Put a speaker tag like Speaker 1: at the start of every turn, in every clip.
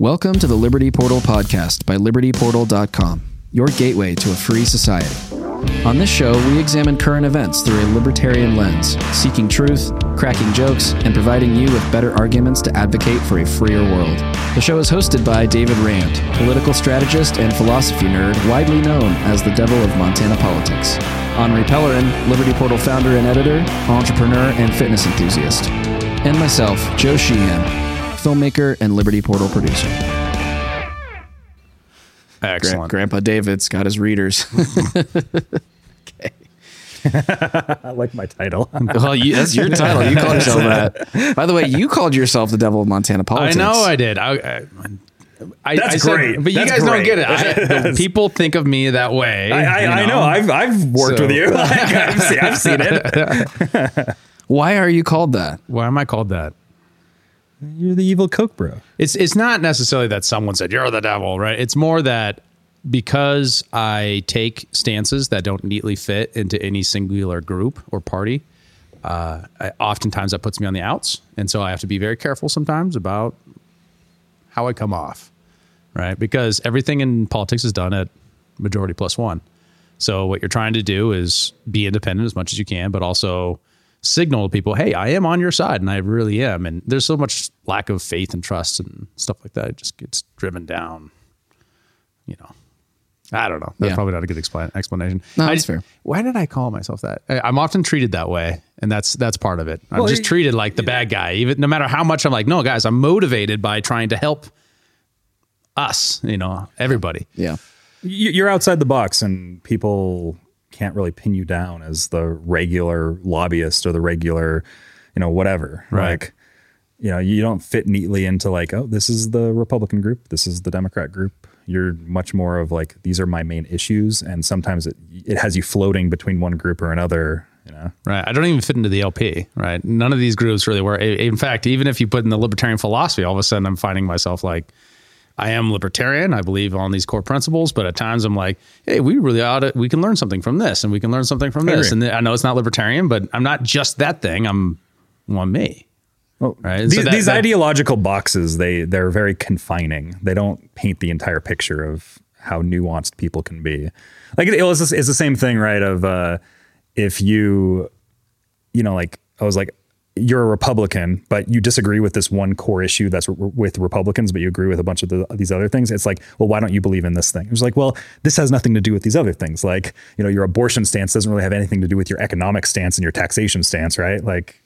Speaker 1: Welcome to the Liberty Portal podcast by libertyportal.com, your gateway to a free society. On this show, we examine current events through a libertarian lens, seeking truth, cracking jokes, and providing you with better arguments to advocate for a freer world. The show is hosted by David Rand, political strategist and philosophy nerd widely known as the devil of Montana politics. Henri Pellerin, Liberty Portal founder and editor, entrepreneur, and fitness enthusiast. And myself, Joe Sheehan, filmmaker and Liberty Portal producer. Gra-
Speaker 2: Excellent.
Speaker 1: Grandpa David's got his readers.
Speaker 3: I like my title.
Speaker 1: well, you, that's your title. You called yourself that. By the way, you called yourself the devil of Montana politics.
Speaker 2: I know I did. I, I, I
Speaker 3: That's
Speaker 2: I said-
Speaker 3: great.
Speaker 2: but you
Speaker 3: That's
Speaker 2: guys don't get it. I, people think of me that way.
Speaker 3: I, I,
Speaker 2: you
Speaker 3: I know. I've I've worked
Speaker 2: So-
Speaker 3: with you. Like, I've, seen, I've seen it.
Speaker 1: Why are you called that?
Speaker 2: Why am I called that?
Speaker 3: You're the evil Koch bro.
Speaker 2: It's it's not necessarily that someone said you're the devil, right? It's more that because I take stances that don't neatly fit into any singular group or party. Uh, I, oftentimes that puts me on the outs, and so I have to be very careful sometimes about how I come off, right? Because everything in politics is done at majority plus one. So what you're trying to do is be independent as much as you can, but also signal to people, hey, I am on your side and I really am. And there's so much lack of faith and trust and stuff like that. It just gets driven down. You know, I don't know. That's
Speaker 1: Yeah.
Speaker 2: probably not a good explain, explanation.
Speaker 1: No, that's
Speaker 2: just-
Speaker 1: fair.
Speaker 2: Why did I call myself that? I- I'm often treated that way, and that's that's part of it. I'm just treated like the bad guy, even no matter how much I'm like, no, guys, I'm motivated by trying to help us. You know, everybody.
Speaker 1: Yeah.
Speaker 3: You're outside the box, and people can't really pin you down as the regular lobbyist or the regular, you know, whatever.
Speaker 2: Right.
Speaker 3: Like, you know, you don't fit neatly into like, oh, this is the Republican group, this is the Democrat group. You're much more of like, these are my main issues, and sometimes it it has you floating between one group or another. You know.
Speaker 2: Right. I don't even fit into the LP. Right. None of these groups really work. In fact, even if you put in the libertarian philosophy, all of a sudden I'm finding myself like, I am libertarian. I believe on these core principles, but at times I'm like, hey, we really ought to, we can learn something from this and we can learn something from this.
Speaker 3: agree.
Speaker 2: And I know it's not libertarian, but I'm not just that thing. I'm one me.
Speaker 3: Well,
Speaker 2: Right.
Speaker 3: These,
Speaker 2: So that-
Speaker 3: these
Speaker 2: that-
Speaker 3: ideological boxes, they they're very confining. They don't paint the entire picture of how nuanced people can be. Like it, was, it's the same thing, right? Of uh, if you, you know, like I was like, you're a Republican, but you disagree with this one core issue that's w- with Republicans, but you agree with a bunch of the, these other things. It's like, well, why don't you believe in this thing? It was like, well, this has nothing to do with these other things. Like, you know, your abortion stance doesn't really have anything to do with your economic stance and your taxation stance, right? Like,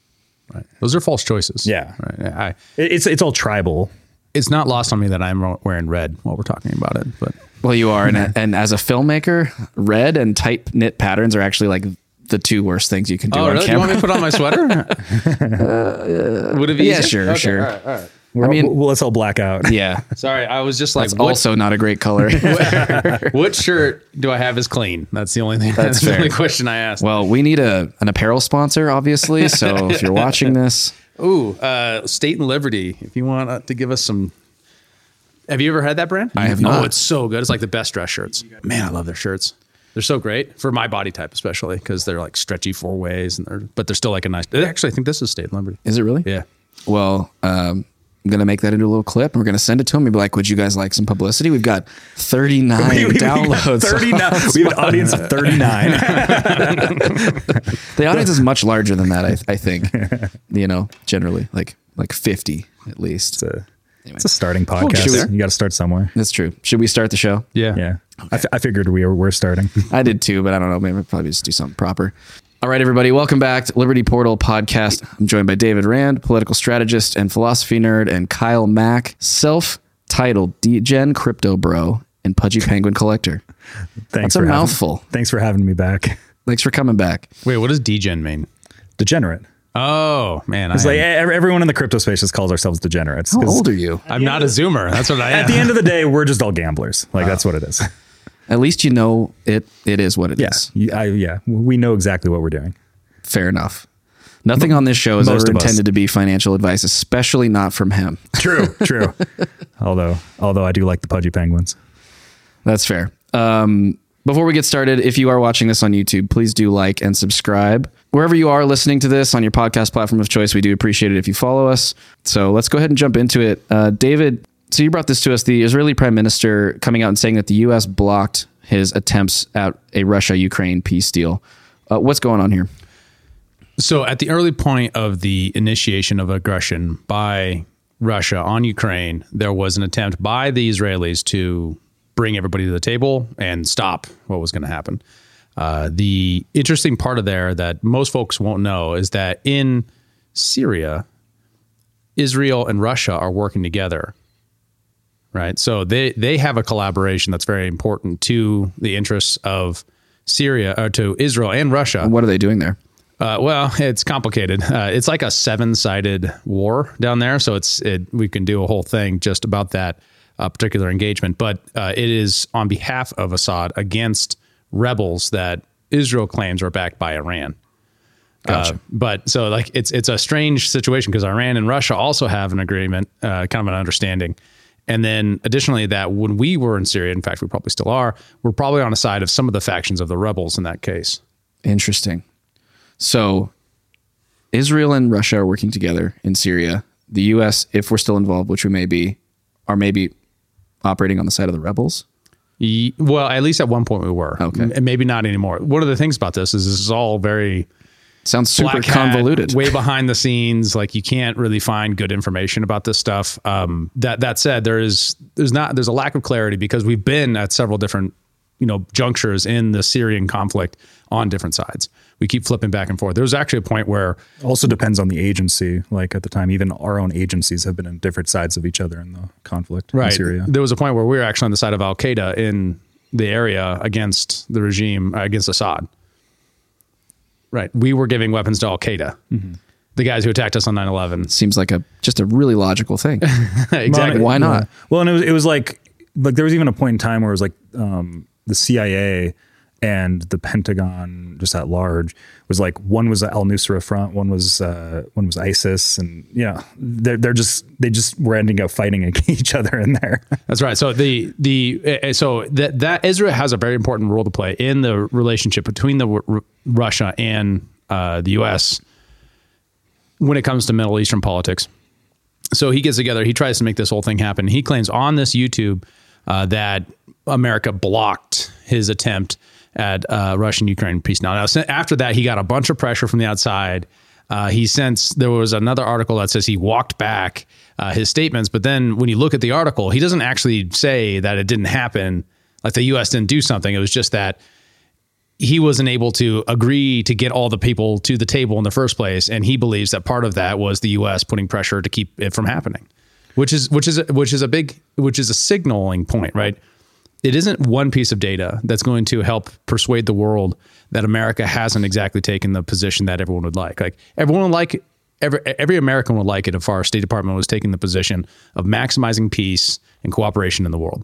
Speaker 2: Those are false choices.
Speaker 3: Yeah.
Speaker 2: Right. I,
Speaker 3: it, it's it's all tribal.
Speaker 2: it's not lost on me that I'm wearing red while we're talking about it, but
Speaker 1: Well, you are. And, and as a filmmaker, red and tight knit patterns are actually like the two worst things you can do
Speaker 2: Oh,
Speaker 1: on
Speaker 2: really? Do you want me to put on my sweater? Would it be
Speaker 1: yeah,
Speaker 2: easier?
Speaker 1: sure,
Speaker 2: Okay,
Speaker 1: sure.
Speaker 2: all right, all right.
Speaker 3: We're
Speaker 1: I mean-
Speaker 3: all, well, let's all black out.
Speaker 1: Yeah.
Speaker 2: Sorry, I was just like,
Speaker 1: It's
Speaker 2: what,
Speaker 1: also not a great color.
Speaker 2: what shirt do I have is clean? That's the only thing. That's, the only question I asked.
Speaker 1: well, we need a an apparel sponsor, obviously. So if you're watching this,
Speaker 2: Ooh, uh, State and Liberty. If you want uh, to give us some. Have you ever had that brand?
Speaker 1: I have
Speaker 2: Oh,
Speaker 1: not.
Speaker 2: it's so good. It's like the best dress shirts. Man, I love their shirts. They're so great for my body type, especially because they're like stretchy four ways, and they're but they're still like a nice. Actually, I think this is State and Liberty.
Speaker 1: is it really?
Speaker 2: Yeah.
Speaker 1: Well, um, I'm gonna make that into a little clip. and We're gonna send it to him. and be like, "Would you guys like some publicity?" We've got 39 downloads.
Speaker 3: 39. We have an audience of 39.
Speaker 1: the audience is much larger than that. I, I think. You know, generally, like like 50 at least.
Speaker 3: It's a, it's a starting podcast.
Speaker 1: should we-
Speaker 3: you got to start somewhere.
Speaker 1: That's true. Should we start the show?
Speaker 2: Yeah.
Speaker 3: Yeah. I, f- I figured we were, we're starting.
Speaker 1: I did too, but I don't know. Maybe we'll probably just do something proper. All right, everybody, welcome back to Liberty Portal podcast. I'm joined by David Rand, political strategist and philosophy nerd, and Kyle Mack, self-titled DGen crypto bro and pudgy penguin collector.
Speaker 3: Thanks
Speaker 1: That's a
Speaker 3: for having-
Speaker 1: mouthful.
Speaker 3: thanks for having me back.
Speaker 1: Thanks for coming back.
Speaker 2: Wait, what does degen mean?
Speaker 3: Degenerate.
Speaker 2: Oh man,
Speaker 3: It's
Speaker 2: I
Speaker 3: like
Speaker 2: am,
Speaker 3: everyone in the crypto space just calls ourselves degenerates.
Speaker 1: How
Speaker 3: 'cause
Speaker 1: old are you?
Speaker 2: I'm not a zoomer. That's what I am.
Speaker 3: At the end of the day, we're just all gamblers. Like that's what it is.
Speaker 1: At least you know it. It is what it is.
Speaker 3: Yeah. You- I, yeah. We know exactly what we're doing.
Speaker 1: Fair enough. Nothing on this show is
Speaker 3: Most
Speaker 1: ever intended to be financial advice, especially not from him.
Speaker 3: True. True. although, although I do like the pudgy penguins.
Speaker 1: That's fair. Um, before we get started, if you are watching this on YouTube, please do like and subscribe. Wherever you are listening to this on your podcast platform of choice, we do appreciate it if you follow us. So let's go ahead and jump into it. Uh, David, So you brought this to us. The Israeli prime minister coming out and saying that the U.S. blocked his attempts at a Russia-Ukraine peace deal. Uh, what's going on here?
Speaker 2: So, at the early point of the initiation of aggression by Russia on Ukraine, there was an attempt by the Israelis to bring everybody to the table and stop what was going to happen. Uh, the interesting part of there that most folks won't know is that in Syria, Israel and Russia are working together. Right. So they, they have a collaboration that's very important to the interests of Syria or to Israel and Russia.
Speaker 1: What are they doing there?
Speaker 2: Uh, well, it's complicated. Uh, it's like a seven-sided war down there, so it's it, we can do a whole thing just about that uh, particular engagement. But uh, it is on behalf of Assad against rebels that Israel claims are backed by Iran.
Speaker 1: Gotcha.
Speaker 2: Uh, but so like it's it's a strange situation because Iran and Russia also have an agreement, uh, kind of an understanding. And then additionally, that when we were in Syria, in fact, we probably still are, we're probably on the side of some of the factions of the rebels in that case.
Speaker 1: Interesting. So Israel and Russia are working together in Syria. The U.S., if we're still involved, which we may be, are maybe operating on the side of the rebels.
Speaker 2: Well, at least at one point we were.
Speaker 1: Okay.
Speaker 2: M- maybe not anymore. One of the things about this is this is all very
Speaker 1: Sounds super
Speaker 2: black hat,
Speaker 1: convoluted.
Speaker 2: way behind the scenes. Like you can't really find good information about this stuff. Um, that that said, there is there's not there's a lack of clarity because we've been at several different you know junctures in the Syrian conflict on different sides. We keep flipping back and forth. There was actually a point where
Speaker 3: Also depends on the agency. Like at the time, even our own agencies have been on different sides of each other in the conflict in Syria.
Speaker 2: There was a point where we were actually on the side of Al Qaeda in the area against the regime, uh, against Assad. Right. We were giving weapons to Al Qaeda,
Speaker 3: Mm-hmm.
Speaker 2: the guys who attacked us on 9 11.
Speaker 1: Seems like a just a really logical thing.
Speaker 2: exactly.
Speaker 1: Why not?
Speaker 3: Well, and it was it was like like there was even a point in time where it was like um, the CIA and the Pentagon just at large was like one was Al Nusra front, one was uh, one was ISIS, and yeah, they're they're just they just were ending up fighting each other in there.
Speaker 2: That's right. So the the uh, so that that Israel has a very important role to play in the relationship between the R- Russia and uh, the U.S. when it comes to Middle Eastern politics. So he gets together. He tries to make this whole thing happen. He claims on this YouTube uh, that America blocked his attempt at uh, Russian Ukraine peace. Now, now, after that, he got a bunch of pressure from the outside. Uh, he since there was another article that says he walked back uh, his statements, but then when you look at the article, he doesn't actually say that it didn't happen. Like the U.S. didn't do something. It was just that he wasn't able to agree to get all the people to the table in the first place, and he believes that part of that was the U.S. putting pressure to keep it from happening, which is which is which is a big which is a signaling point, right? It isn't one piece of data that's going to help persuade the world that America hasn't exactly taken the position that everyone would like. Like everyone would like every every American would like it if our State Department was taking the position of maximizing peace and cooperation in the world.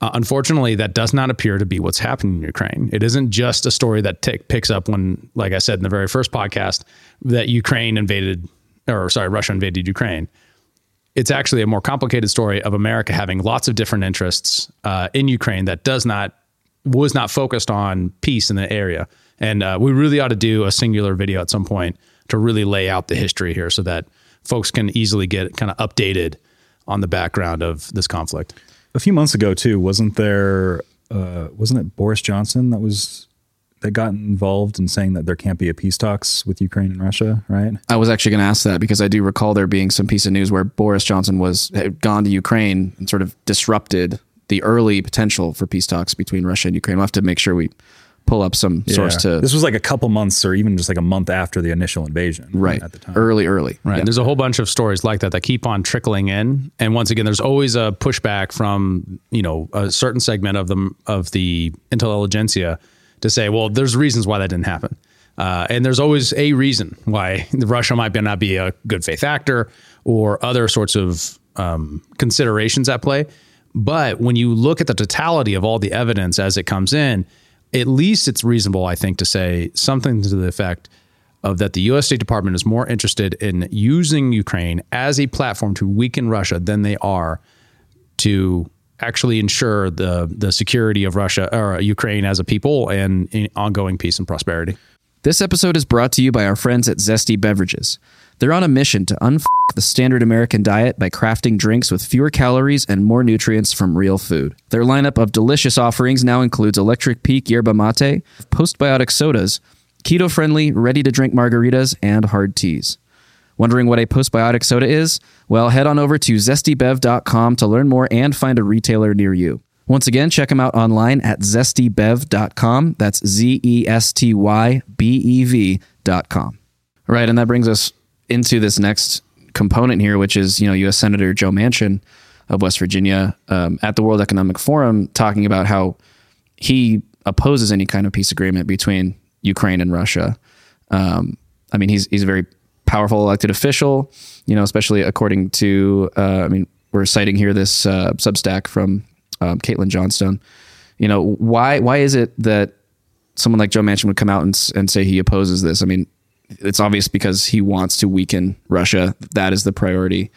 Speaker 2: Uh, unfortunately, that does not appear to be what's happening in Ukraine. It isn't just a story that tick picks up when, like I said in the very first podcast, that Ukraine invaded, or sorry, Russia invaded Ukraine. It's actually a more complicated story of America having lots of different interests uh, in Ukraine that does not was not focused on peace in the area. And uh, we really ought to do a singular video at some point to really lay out the history here, so that folks can easily get kind of updated on the background of this conflict.
Speaker 3: a few months ago too, wasn't there? Uh, wasn't it Boris Johnson that was that got involved in saying that there can't be a peace talks with Ukraine and Russia, right?
Speaker 1: I was actually going to ask that because I do recall there being some piece of news where Boris Johnson was had gone to Ukraine and sort of disrupted the early potential for peace talks between Russia and Ukraine. We'll have to make sure we pull up some source
Speaker 3: Yeah.
Speaker 1: to
Speaker 3: This was like a couple months or even just like a month after the initial invasion,
Speaker 1: right
Speaker 3: at the time.
Speaker 1: early, early.
Speaker 2: Right.
Speaker 1: Yeah.
Speaker 2: There's a whole bunch of stories like that that keep on trickling in. And once again, there's always a pushback from, you know, a certain segment of the of the intelligentsia to say, well, there's reasons why that didn't happen. Uh, and there's always a reason why Russia might not be a good faith actor or other sorts of um, considerations at play. But when you look at the totality of all the evidence as it comes in, at least it's reasonable, I think, to say something to the effect of that the U.S. State Department is more interested in using Ukraine as a platform to weaken Russia than they are to actually ensure the the security of Russia or Ukraine as a people and in ongoing peace and prosperity.
Speaker 1: This episode is brought to you by our friends at Zesty Beverages. They're on a mission to unfuck the standard American diet by crafting drinks with fewer calories and more nutrients from real food. Their lineup of delicious offerings now includes Electric Peak Yerba Mate, postbiotic sodas, keto friendly, ready to drink margaritas, and hard teas. Wondering what a postbiotic soda is? Well, head on over to zestybev.com to learn more and find a retailer near you. Once again, check them out online at zestybev.com. That's Z E S T Y B E V.com. Right, and that brings us into this next component here, which is you know U.S. Senator Joe Manchin of West Virginia um, at the World Economic Forum talking about how he opposes any kind of peace agreement between Ukraine and Russia. Um, I mean, he's he's very powerful elected official, you know, especially according to uh, I mean, we're citing here this uh, Substack from um, Caitlin Johnstone. You know, why why is it that someone like Joe Manchin would come out and, and say he opposes this? I mean, it's obvious because he wants to weaken Russia. That is the priority.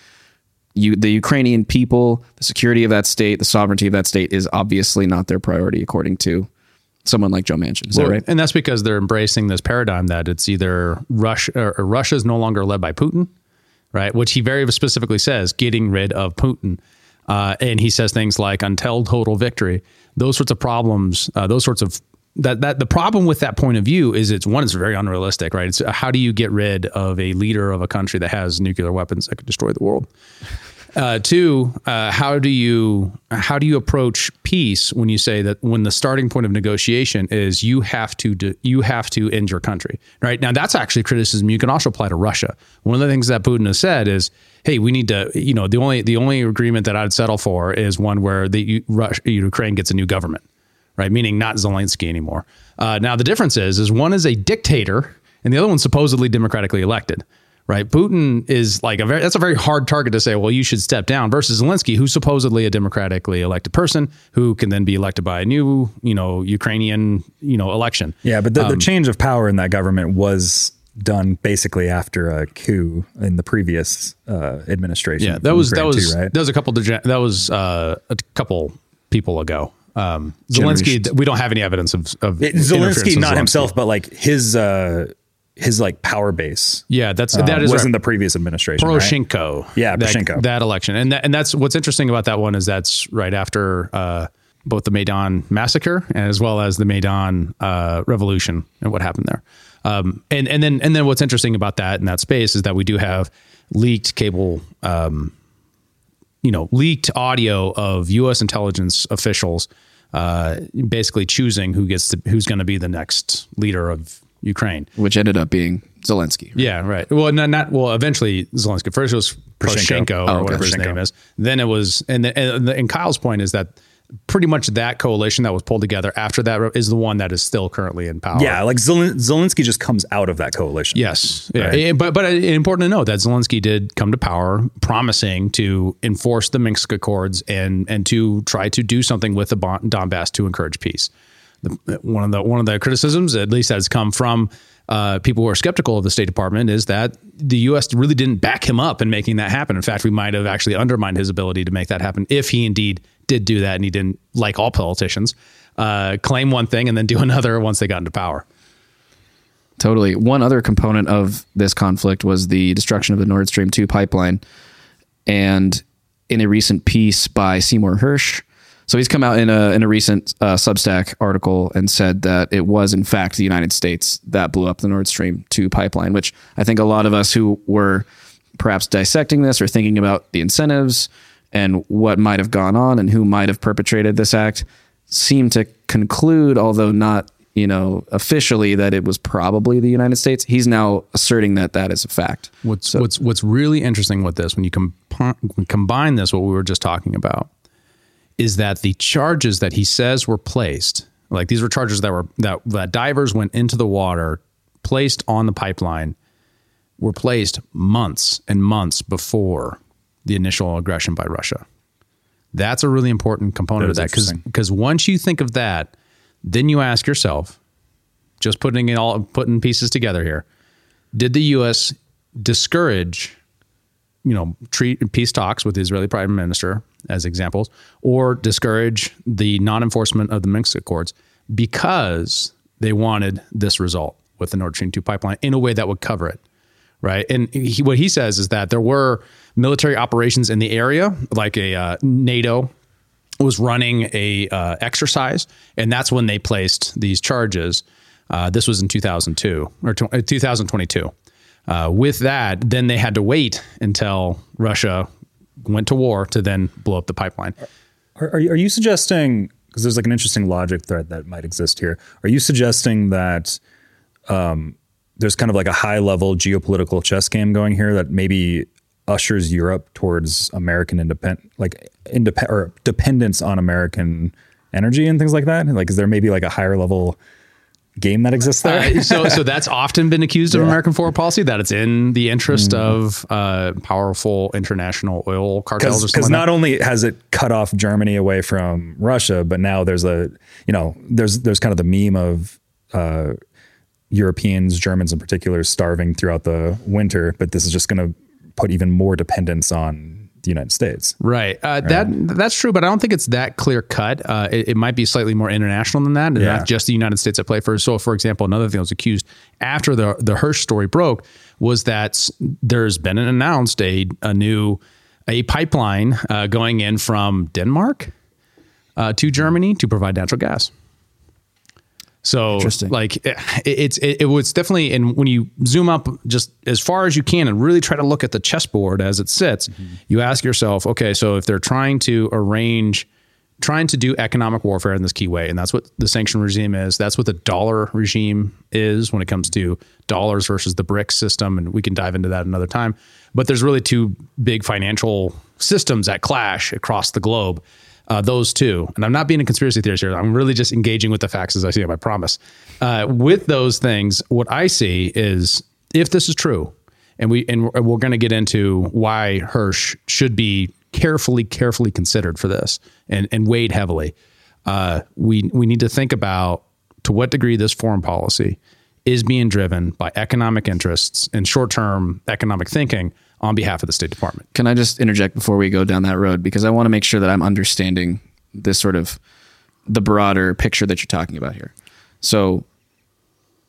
Speaker 1: You, the Ukrainian people, the security of that state, the sovereignty of that state is obviously not their priority, according to someone like Joe Manchin. Is well, that right?
Speaker 2: And that's because they're embracing this paradigm that it's either Russia or Russia is no longer led by Putin, right? Which he very specifically says, getting rid of Putin. Uh, and he says things like until total victory. Those sorts of problems, uh, those sorts of that that the problem with that point of view is it's one it's very unrealistic right it's how do you get rid of a leader of a country that has nuclear weapons that could destroy the world uh, two uh, how do you how do you approach peace when you say that when the starting point of negotiation is you have to do, you have to end your country right now that's actually criticism you can also apply to Russia one of the things that Putin has said is hey we need to you know the only the only agreement that I'd settle for is one where the Russia, Ukraine gets a new government right? Meaning not Zelensky anymore. Uh, now the difference is, is one is a dictator and the other one's supposedly democratically elected, right? Putin is like a very that's a very hard target to say. Well, you should step down versus Zelensky, who's supposedly a democratically elected person who can then be elected by a new, you know, Ukrainian, you know, election.
Speaker 3: Yeah, but the, um, the change of power in that government was done basically after a coup in the previous uh, administration.
Speaker 2: Yeah, that was that was too, right? that was a couple that was uh, a couple people ago. Um, Zelensky, we don't have any evidence of, of
Speaker 3: it, Zelensky, not Zelensky. himself, but like his uh, his like power base.
Speaker 2: Yeah, that's uh, that is
Speaker 3: was in the previous administration.
Speaker 2: Poroshenko.
Speaker 3: Right? Yeah,
Speaker 2: Poroshenko. That, that, election, and that, and that's what's interesting about that one is that's right after uh, both the Maidan massacre as well as the Maidan uh, revolution and what happened there. Um, and and then and then what's interesting about that in that space is that we do have leaked cable. Um, you know, leaked audio of U.S. intelligence officials uh, basically choosing who gets to, who's going to be the next leader of Ukraine,
Speaker 1: which ended up being Zelensky.
Speaker 2: Right? Yeah, right. Well, not, not well. Eventually, Zelensky. First, it was Poroshenko, Poroshenko oh, or whatever his name is. Then it was, and, the, and, the, and Kyle's point is that pretty much that coalition that was pulled together after that is the one that is still currently in power.
Speaker 3: Yeah, like Zelensky just comes out of that coalition.
Speaker 2: Yes, right? yeah. But but eh, important to note that Zelensky did come to power promising to enforce the Minsk Accords and and to try to do something with the Donbass to encourage peace. One of the one of the criticisms, at least, has come from uh, people who are skeptical of the State Department is that the U.S. really didn't back him up in making that happen. In fact, we might have actually undermined his ability to make that happen if he indeed did do that and he didn't, like all politicians, uh, claim one thing and then do another once they got into power.
Speaker 1: Totally. One other component of this conflict was the destruction of the Nord Stream 2 pipeline. And in a recent piece by Seymour Hersh, so he's come out in a in a recent uh, Substack article and said that it was in fact the United States that blew up the Nord Stream 2 pipeline, which I think a lot of us who were perhaps dissecting this or thinking about the incentives and what might have gone on and who might have perpetrated this act seem to conclude, although not you know officially, that it was probably the United States. He's now asserting that that is a fact.
Speaker 2: What's so, what's what's really interesting with this when you combine this, what we were just talking about, is that the charges that he says were placed, like these were charges that were that that divers went into the water, placed on the pipeline, were placed months and months before the initial aggression by Russia. That's a really important component of that because because once you think of that, then you ask yourself, just putting it all putting pieces together here, did the U.S. discourage, you know, treat peace talks with the Israeli Prime Minister as examples, or discourage the non-enforcement of the Minsk Accords because they wanted this result with the Nord Stream 2 pipeline in a way that would cover it? right? And he, what he says is that there were military operations in the area, like a uh, NATO was running a uh, exercise, and that's when they placed these charges. Uh, this was in 2002 or uh, 2022. Uh, with that, then they had to wait until Russia went to war to then blow up the pipeline.
Speaker 3: Are, are, you, are you suggesting, because there's like an interesting logic thread that might exist here, are you suggesting that um, there's kind of like a high level geopolitical chess game going here that maybe ushers Europe towards American independent, like independent or dependence on American energy and things like that? Like, is there maybe like a higher level game that exists there?
Speaker 2: Uh, so, so that's often been accused of yeah. American foreign policy that it's in the interest mm. of uh, powerful international oil cartels.
Speaker 3: Because not only has it cut off Germany away from Russia, but now there's a you know there's there's kind of the meme of. Uh, Europeans, Germans in particular, starving throughout the winter, but this is just going to put even more dependence on the United States.
Speaker 2: Right. Uh, right. That that's true, but I don't think it's that clear cut. Uh, it, it, might be slightly more international than that, and yeah. not just the United States at play for. So, for example, another thing I was accused after the the Hersh story broke was that there's been an announced a a new a pipeline uh, going in from Denmark uh, to Germany to provide natural gas. So like it, it's it, it, was definitely and when you zoom up just as far as you can and really try to look at the chessboard as it sits, mm-hmm. you ask yourself, okay, so if they're trying to arrange trying to do economic warfare in this key way and that's what the sanction regime is, that's what the dollar regime is when it comes to dollars versus the BRICS system and we can dive into that another time. But there's really two big financial systems that clash across the globe uh, those two, and I'm not being a conspiracy theorist here. I'm really just engaging with the facts as I see them. I promise. Uh, with those things, what I see is if this is true, and we and we're going to get into why Hersh should be carefully, carefully considered for this and and weighed heavily. Uh, we we need to think about to what degree this foreign policy is being driven by economic interests and short term economic thinking on behalf of the State Department.
Speaker 1: Can I just interject before we go down that road because I want to make sure that I'm understanding this sort of the broader picture that you're talking about here. So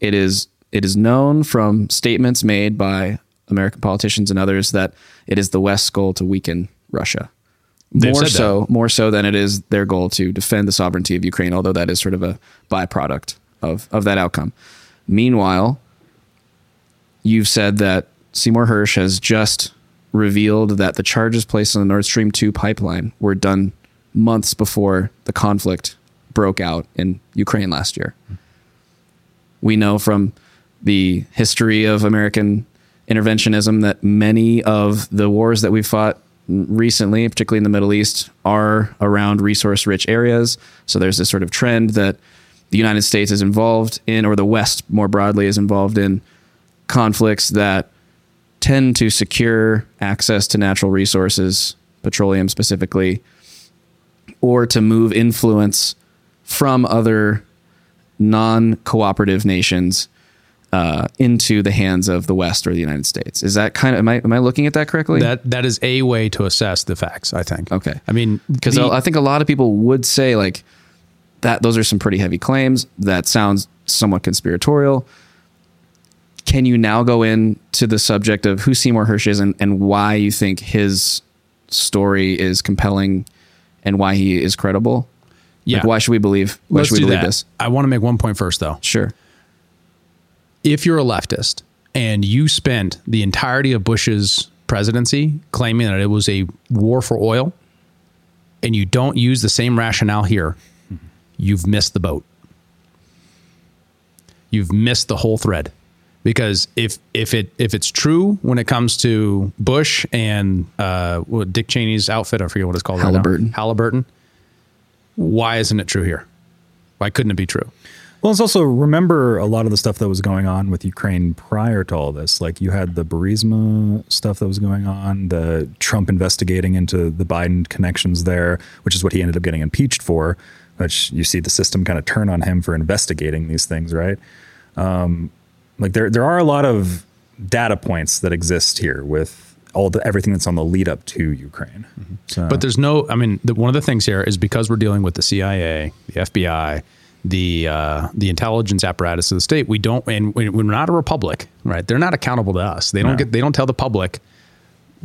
Speaker 1: it is it is known from statements made by American politicians and others that it is the West's goal to weaken Russia. They've more so, that. more so than it is their goal to defend the sovereignty of Ukraine, although that is sort of a byproduct of, of that outcome. Meanwhile, you've said that Seymour Hersh has just revealed that the charges placed on the Nord Stream 2 pipeline were done months before the conflict broke out in Ukraine last year. We know from the history of American interventionism that many of the wars that we've fought recently, particularly in the Middle East, are around resource rich areas. So there's this sort of trend that the United States is involved in, or the West more broadly is involved in conflicts that tend to secure access to natural resources, petroleum specifically, or to move influence from other non cooperative nations uh, into the hands of the West or the United States. Is that kind of am I am I looking at that correctly?
Speaker 2: That that is a way to assess the facts. I think.
Speaker 1: Okay.
Speaker 2: I mean,
Speaker 1: because I think a lot of people would say like that. Those are some pretty heavy claims. That sounds somewhat conspiratorial can you now go into the subject of who Seymour Hersh is and, and why you think his story is compelling and why he is credible? Yeah. Like why should we believe? Why
Speaker 2: Let's
Speaker 1: should we
Speaker 2: do
Speaker 1: believe
Speaker 2: that.
Speaker 1: this?
Speaker 2: I want to make one point first, though.
Speaker 1: Sure.
Speaker 2: If you're a leftist and you spent the entirety of Bush's presidency claiming that it was a war for oil, and you don't use the same rationale here, you've missed the boat. You've missed the whole thread because if if it if it's true when it comes to Bush and uh, Dick Cheney's outfit, I forget what it's called.
Speaker 1: Halliburton.
Speaker 2: Right Halliburton. Why isn't it true here? Why couldn't it be true?
Speaker 3: Well, it's also remember a lot of the stuff that was going on with Ukraine prior to all this. Like you had the Burisma stuff that was going on, the Trump investigating into the Biden connections there, which is what he ended up getting impeached for. Which you see the system kind of turn on him for investigating these things, right? Um, like there there are a lot of data points that exist here with all the everything that's on the lead up to Ukraine. Mm-hmm.
Speaker 2: So. But there's no, I mean, the, one of the things here is because we're dealing with the CIA, the FBI, the uh, the intelligence apparatus of the state. We don't, and we- we're not a republic, right? They're not accountable to us. They don't
Speaker 3: No.
Speaker 2: get. They don't tell the public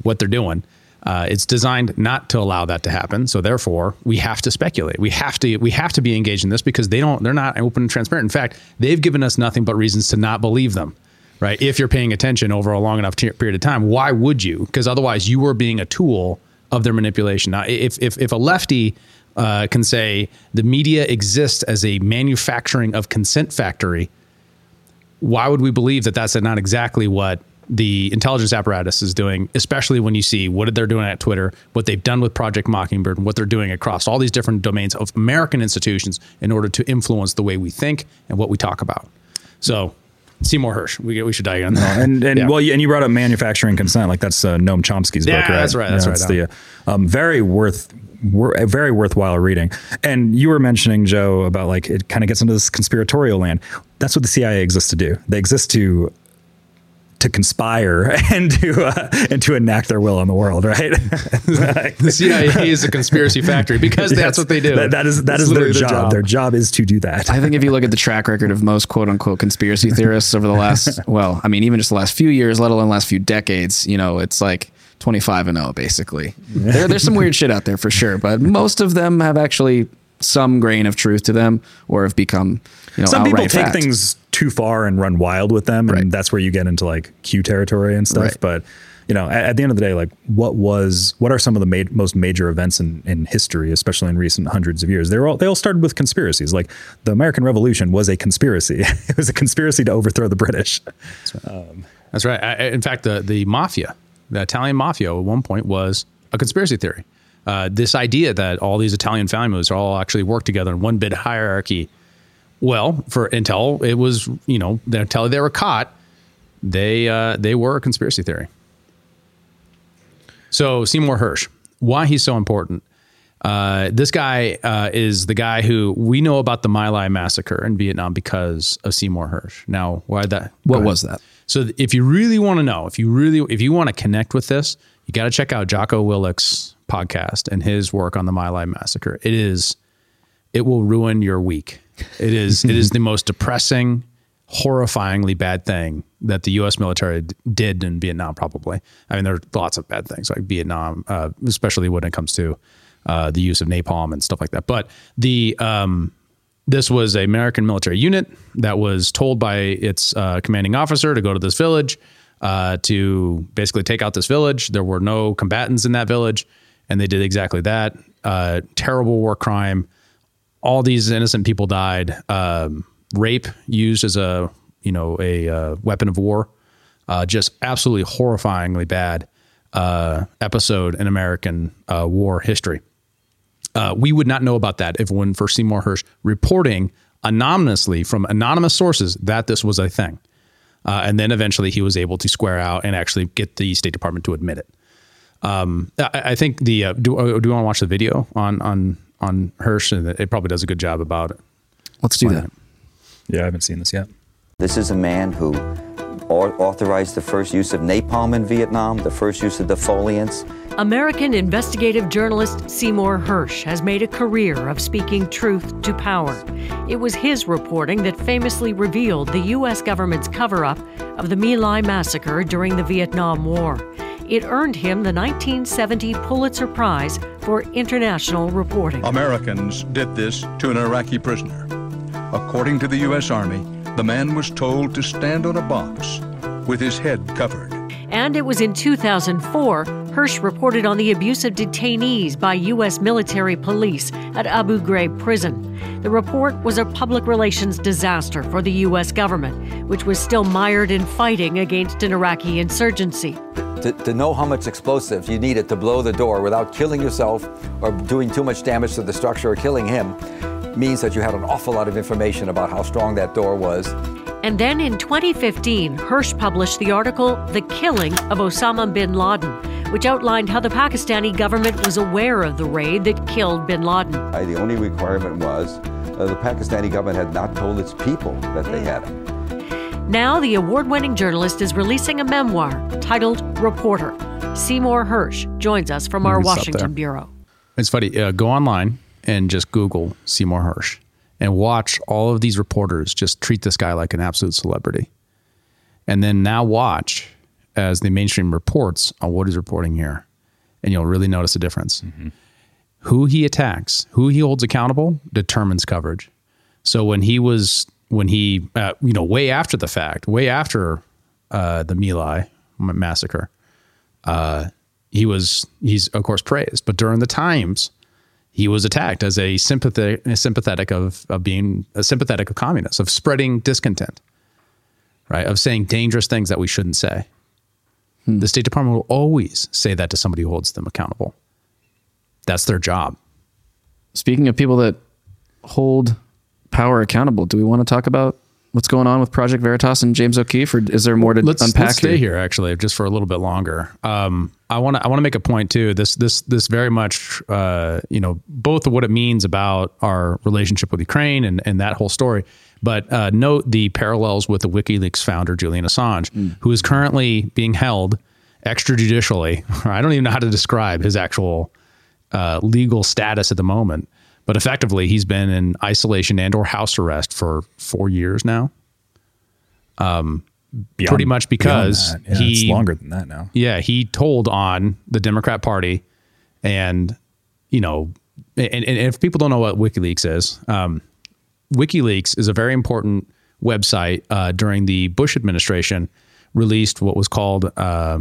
Speaker 2: what they're doing. Uh, it's designed not to allow that to happen. So therefore, we have to speculate. We have to. We have to be engaged in this because they don't. They're not open and transparent. In fact, they've given us nothing but reasons to not believe them. Right? If you're paying attention over a long enough t- period of time, why would you? Because otherwise, you are being a tool of their manipulation. Now, if if if a lefty uh, can say the media exists as a manufacturing of consent factory, why would we believe that that's not exactly what the intelligence apparatus is doing, especially when you see what they're doing at Twitter, what they've done with Project Mockingbird, and what they're doing across all these different domains of American institutions in order to influence the way we think and what we talk about. So, Seymour Hersh, we, we should dive in.
Speaker 3: and and
Speaker 2: Yeah.
Speaker 3: well, you- and you brought up manufacturing consent, like that's uh, Noam Chomsky's
Speaker 2: Yeah,
Speaker 3: book, right?
Speaker 2: that's right, that's
Speaker 3: Yeah,
Speaker 2: right.
Speaker 3: It's the uh, um, very worth, wor- very worthwhile reading. And you were mentioning Joe about like it kind of gets into this conspiratorial land. That's what the CIA exists to do. They exist to to conspire and to uh, and to enact their will on the world, right?
Speaker 2: the CIA is a conspiracy factory because that's
Speaker 3: Yes.
Speaker 2: what they do.
Speaker 3: That- that is that
Speaker 2: That's
Speaker 3: is their
Speaker 2: literally
Speaker 3: job. Their job is to do that.
Speaker 1: I think if you look at the track record of most quote unquote conspiracy theorists over the last, well, I mean, even just the last few years, let alone last few decades, you know, it's like 25 and 0, basically. There, there's some weird shit out there for sure, but most of them have actually some grain of truth to them or have become, you know,
Speaker 3: Some people take
Speaker 1: fact.
Speaker 3: things too far and run wild with them, and
Speaker 1: Right.
Speaker 3: that's where you get into like Q territory and stuff.
Speaker 1: Right.
Speaker 3: But you know, at, at the end of the day, like what was what are some of the ma- most major events in, in history, especially in recent hundreds of years? They all they all started with conspiracies. Like the American Revolution was a conspiracy. it was a conspiracy to overthrow the British.
Speaker 2: That's right. I, I- in fact, the the mafia, the Italian mafia, at one point was a conspiracy theory. Uh, this idea that all these Italian families are all actually work together in one big hierarchy. Well, for until it was, you know, until they were caught, they uh, they were a conspiracy theory. So Seymour Hersh, why he's so important? Uh, this guy uh, is the guy who we know about the My Lai massacre in Vietnam because of Seymour Hersh. Now, why that?
Speaker 1: What was that?
Speaker 2: So if you really want to know, if you really, if you want to connect with this, you got to check out Jocko Willink's podcast and his work on the My Lai massacre. It is, it will ruin your week. It is, it is the most depressing, horrifyingly bad thing that the U.S. military d- did in Vietnam. Probably. I mean, there are lots of bad things like Vietnam, uh, especially when it comes to uh, the use of napalm and stuff like that. But the um, this was a American military unit that was told by its uh, commanding officer to go to this village uh, to basically take out this village. There were no combatants in that village, and they did exactly that. Uh, terrible war crime. All these innocent people died. Um, rape used as a you know a uh, weapon of war. Uh, just absolutely horrifyingly bad uh, episode in American uh, war history uh, we would not know about that if it wasn't for Seymour Hersh reporting anonymously from anonymous sources that this was a thing. Uh, and then eventually he was able to square out and actually get the State Department to admit it. Um, I, I think the do, do you want to watch the video on on on Hersh? And it probably does a good job about it.
Speaker 1: Let's do that.
Speaker 3: Yeah, I haven't seen this yet.
Speaker 4: This is a man who authorized the first use of napalm in Vietnam, the first use of defoliants.
Speaker 5: American investigative journalist Seymour Hersh has made a career of speaking truth to power. It was his reporting that famously revealed the U.S. government's cover up of the My Lai massacre during the Vietnam War. It earned him the 1970 Pulitzer Prize for international reporting.
Speaker 6: Americans did this to an Iraqi prisoner. According to the U.S. Army, the man was told to stand on a box with his head covered.
Speaker 5: And it was in 2004 Hersh reported on the abuse of detainees by U.S. military police at Abu Ghraib prison. The report was a public relations disaster for the U.S. government, which was still mired in fighting against an Iraqi insurgency.
Speaker 4: To, to know how much explosive you needed to blow the door without killing yourself or doing too much damage to the structure or killing him means that you had an awful lot of information about how strong that door was.
Speaker 5: And then in 2015, Hersh published the article The Killing of Osama bin Laden, which outlined how the Pakistani government was aware of the raid that killed bin Laden.
Speaker 7: The only requirement was uh, the Pakistani government had not told its people that they had him.
Speaker 5: Now, the award winning journalist is releasing a memoir titled Reporter. Seymour Hersh joins us from our
Speaker 2: Let me stop
Speaker 5: Washington bureau.
Speaker 2: It's funny. Uh, go online and just Google Seymour Hersh, and watch all of these reporters just treat this guy like an absolute celebrity. And then now watch as the mainstream reports on what he's reporting here. And you'll really notice a difference. Mm-hmm. Who he attacks, who he holds accountable, determines coverage. So when he was, when he, uh, you know, way after the fact, way after uh, the Lai massacre, uh, he was, he's of course praised. But during the times, he was attacked as a sympathetic, a sympathetic of, of being a sympathetic of communists, of spreading discontent, right? Of saying dangerous things that we shouldn't say. Hmm. The State Department will always say that to somebody who holds them accountable. That's their job.
Speaker 1: Speaking of people that hold power accountable, do we want to talk about what's going on with Project Veritas and James O'Keefe, or is there more to
Speaker 2: let's,
Speaker 1: unpack?
Speaker 2: Let's stay here? here actually, just for a little bit longer. Um, I want to I want to make a point too. This this this very much uh, you know both of what it means about our relationship with Ukraine and and that whole story. But uh, note the parallels with the WikiLeaks founder Julian Assange, mm. who is currently being held extrajudicially. I don't even know how to describe his actual uh, legal status at the moment, but effectively he's been in isolation and or house arrest for four years now. Um, Beyond, pretty much because
Speaker 3: yeah,
Speaker 2: he
Speaker 3: it's longer than that now.
Speaker 2: Yeah, he told on the Democrat Party, and you know, and, and if people don't know what WikiLeaks is, um, WikiLeaks is a very important website uh, during the Bush administration. Released what was called uh,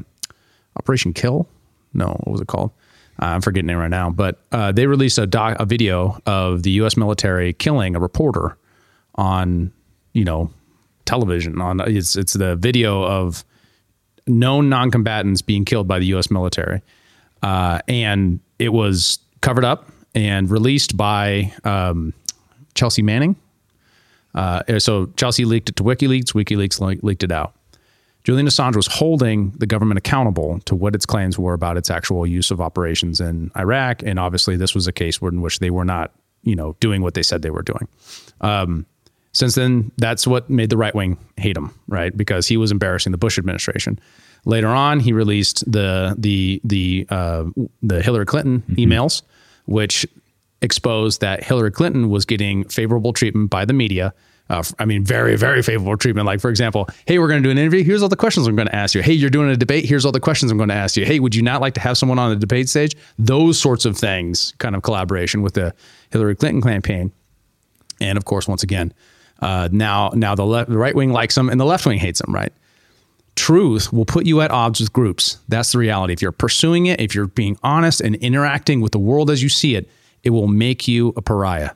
Speaker 2: Operation Kill. No, what was it called? Uh, I'm forgetting it right now. But uh, they released a, doc, a video of the U.S. military killing a reporter on, you know, television. On it's it's the video of known non-combatants being killed by the U.S. military, uh, and it was covered up and released by um, Chelsea Manning. Uh, so Chelsea leaked it to WikiLeaks. WikiLeaks le- leaked it out. Julian Assange was holding the government accountable to what its claims were about its actual use of operations in Iraq, and obviously this was a case in which they were not, you know, doing what they said they were doing. Um, since then, that's what made the right wing hate him, right? Because he was embarrassing the Bush administration. Later on, he released the the the uh, the Hillary Clinton mm-hmm. emails, which exposed that Hillary Clinton was getting favorable treatment by the media. Uh, I mean, very, very favorable treatment. Like, for example, hey, we're going to do an interview. Here's all the questions I'm going to ask you. Hey, you're doing a debate. Here's all the questions I'm going to ask you. Hey, would you not like to have someone on the debate stage? Those sorts of things, kind of collaboration with the Hillary Clinton campaign. And of course, once again, uh, now, now the, le- the right wing likes them and the left wing hates them, right? Truth will put you at odds with groups. That's the reality. If you're pursuing it, if you're being honest and interacting with the world as you see it, it will make you a pariah.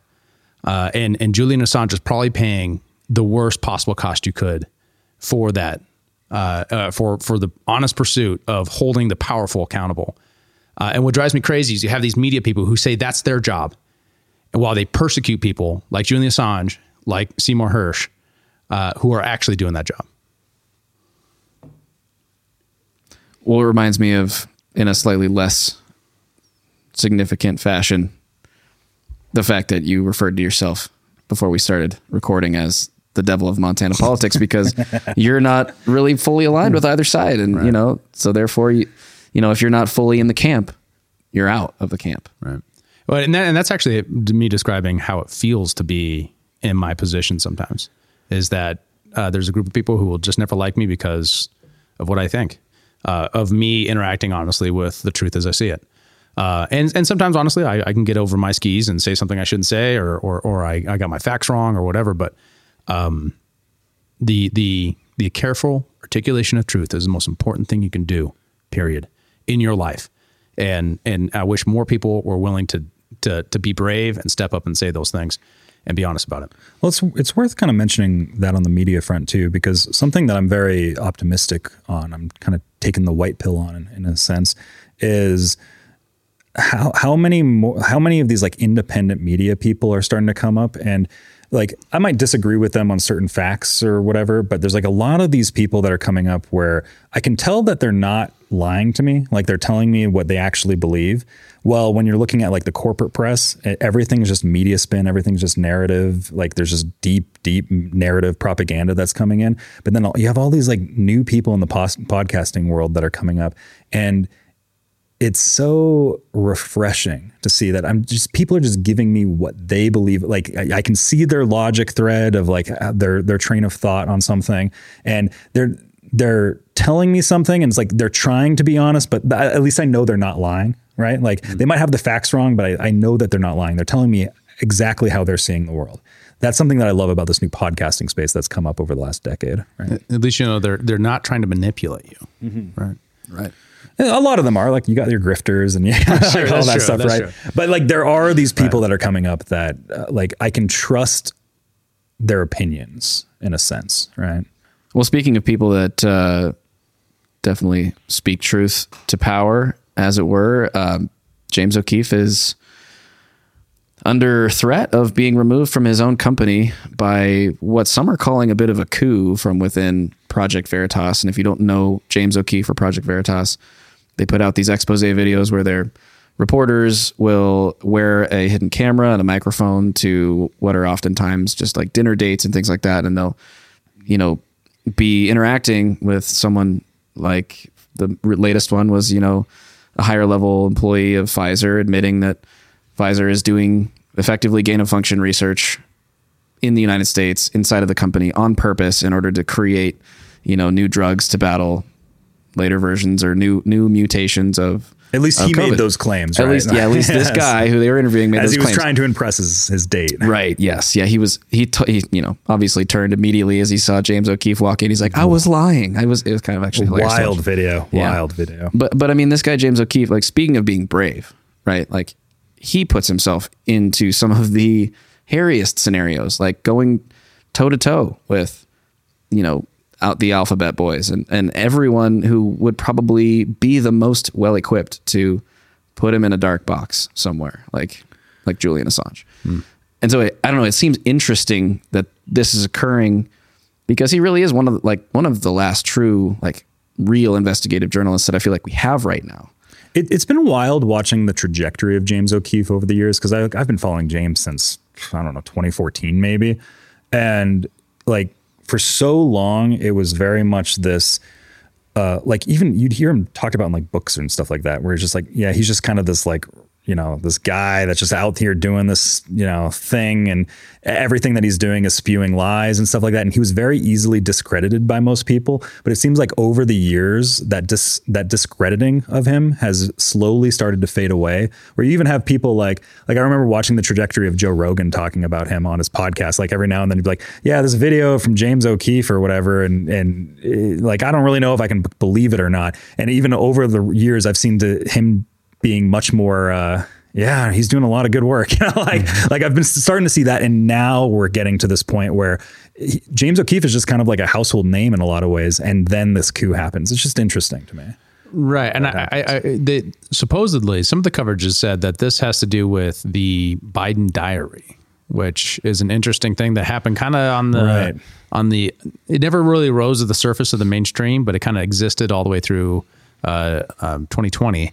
Speaker 2: Uh, and and Julian Assange is probably paying the worst possible cost you could for that, uh, uh, for for the honest pursuit of holding the powerful accountable. Uh, and what drives me crazy is you have these media people who say that's their job, and while they persecute people like Julian Assange like Seymour Hersh uh, who are actually doing that job.
Speaker 1: Well, it reminds me of, in a slightly less significant fashion, the fact that you referred to yourself before we started recording as the devil of Montana politics because you're not really fully aligned with either side. And, right. you know, so therefore, you, you know, if you're not fully in the camp, you're out of the camp.
Speaker 2: Right. Well, and, that, and that's actually me describing how it feels to be in my position sometimes is that uh, there's a group of people who will just never like me because of what I think, uh, of me interacting honestly with the truth as I see it. Uh, and and sometimes honestly, I, I, can get over my skis and say something I shouldn't say, or or, or I, I got my facts wrong, or whatever. But um, the the the careful articulation of truth is the most important thing you can do. Period in your life, and and I wish more people were willing to to to be brave and step up and say those things and be honest about it.
Speaker 3: Well, it's it's worth kind of mentioning that on the media front too, because something that I'm very optimistic on, I'm kind of taking the white pill on in, in a sense, is how how many more how many of these like independent media people are starting to come up and like I might disagree with them on certain facts or whatever, but there's like a lot of these people that are coming up where I can tell that they're not lying to me, like they're telling me what they actually believe. Well, when you're looking at like the corporate press, everything's just media spin, everything's just narrative. Like there's just deep, deep narrative propaganda that's coming in. But then you have all these like new people in the podcasting world that are coming up, and it's so refreshing to see that I'm just people are just giving me what they believe. Like I, I can see their logic thread of like uh, their their train of thought on something, and they're they're telling me something, and it's like they're trying to be honest, but th- at least I know they're not lying, right? Like mm-hmm. they might have the facts wrong, but I, I know that they're not lying. They're telling me exactly how they're seeing the world. That's something that I love about this new podcasting space that's come up over the last decade. Right?
Speaker 2: At least you know they're they're not trying to manipulate you,
Speaker 3: mm-hmm.
Speaker 2: right?
Speaker 3: Right. A lot of them are like you got your grifters and yeah, sure, all that true, stuff, right? True. But like there are these people right. that are coming up that uh, like I can trust their opinions in a sense, right?
Speaker 1: Well, speaking of people that uh, definitely speak truth to power, as it were, um, James O'Keefe is under threat of being removed from his own company by what some are calling a bit of a coup from within Project Veritas. And if you don't know James O'Keefe or Project Veritas, they put out these expose videos where their reporters will wear a hidden camera and a microphone to what are oftentimes just like dinner dates and things like that. And they'll, you know, be interacting with someone like the latest one was, you know, a higher level employee of Pfizer admitting that Pfizer is doing effectively gain of function research in the United States inside of the company on purpose in order to create, you know, new drugs to battle later versions or new new mutations of.
Speaker 3: At least he COVID. made those claims.
Speaker 1: At least, yeah. At least this guy who they were interviewing made
Speaker 3: As
Speaker 1: those
Speaker 3: he was
Speaker 1: claims.
Speaker 3: trying to impress his, his date.
Speaker 1: Right. Yes. Yeah. He was. He, t- he. You know. Obviously turned immediately as he saw James O'Keefe walk in. He's like, "I was lying. I was." It was kind of actually
Speaker 3: wild video. Yeah. Wild video.
Speaker 1: But but I mean, this guy James O'Keefe. Like speaking of being brave, right? Like he puts himself into some of the hairiest scenarios, like going toe to toe with, you know, out the alphabet boys and, and everyone who would probably be the most well equipped to put him in a dark box somewhere, like like Julian Assange. Mm. And so it, I don't know. It seems interesting that this is occurring because he really is one of the, like one of the last true like real investigative journalists that I feel like we have right now.
Speaker 3: It, has been wild watching the trajectory of James O'Keefe over the years because I've been following James since I don't know 2014 maybe, and like for so long, it was very much this. Uh, like even you'd hear him talked about in like books and stuff like that, where he's just like, yeah, he's just kind of this like you know, this guy that's just out here doing this, you know, thing and everything that he's doing is spewing lies and stuff like that. And he was very easily discredited by most people. But it seems like over the years that dis- that discrediting of him has slowly started to fade away. Where you even have people like like I remember watching the trajectory of Joe Rogan talking about him on his podcast. Like every now and then he'd be like, Yeah, this video from James O'Keefe or whatever. And and it, eh, like I don't really know if I can b- believe it or not. And even over the years I've seen him being much more uh, yeah, he's doing a lot of good work. You know, like mm-hmm. like I've been starting to see that, and now we're getting to this point where he, James O'Keefe is just kind of like a household name in a lot of ways, and then this coup happens. It's just interesting to me.
Speaker 2: Right, and I, I, I they, supposedly some of the coverage has said that this has to do with the Biden diary, which is an interesting thing that happened kind of on the right. on the. It never really rose to the surface of the mainstream, but it kind of existed all the way through uh, um, 2020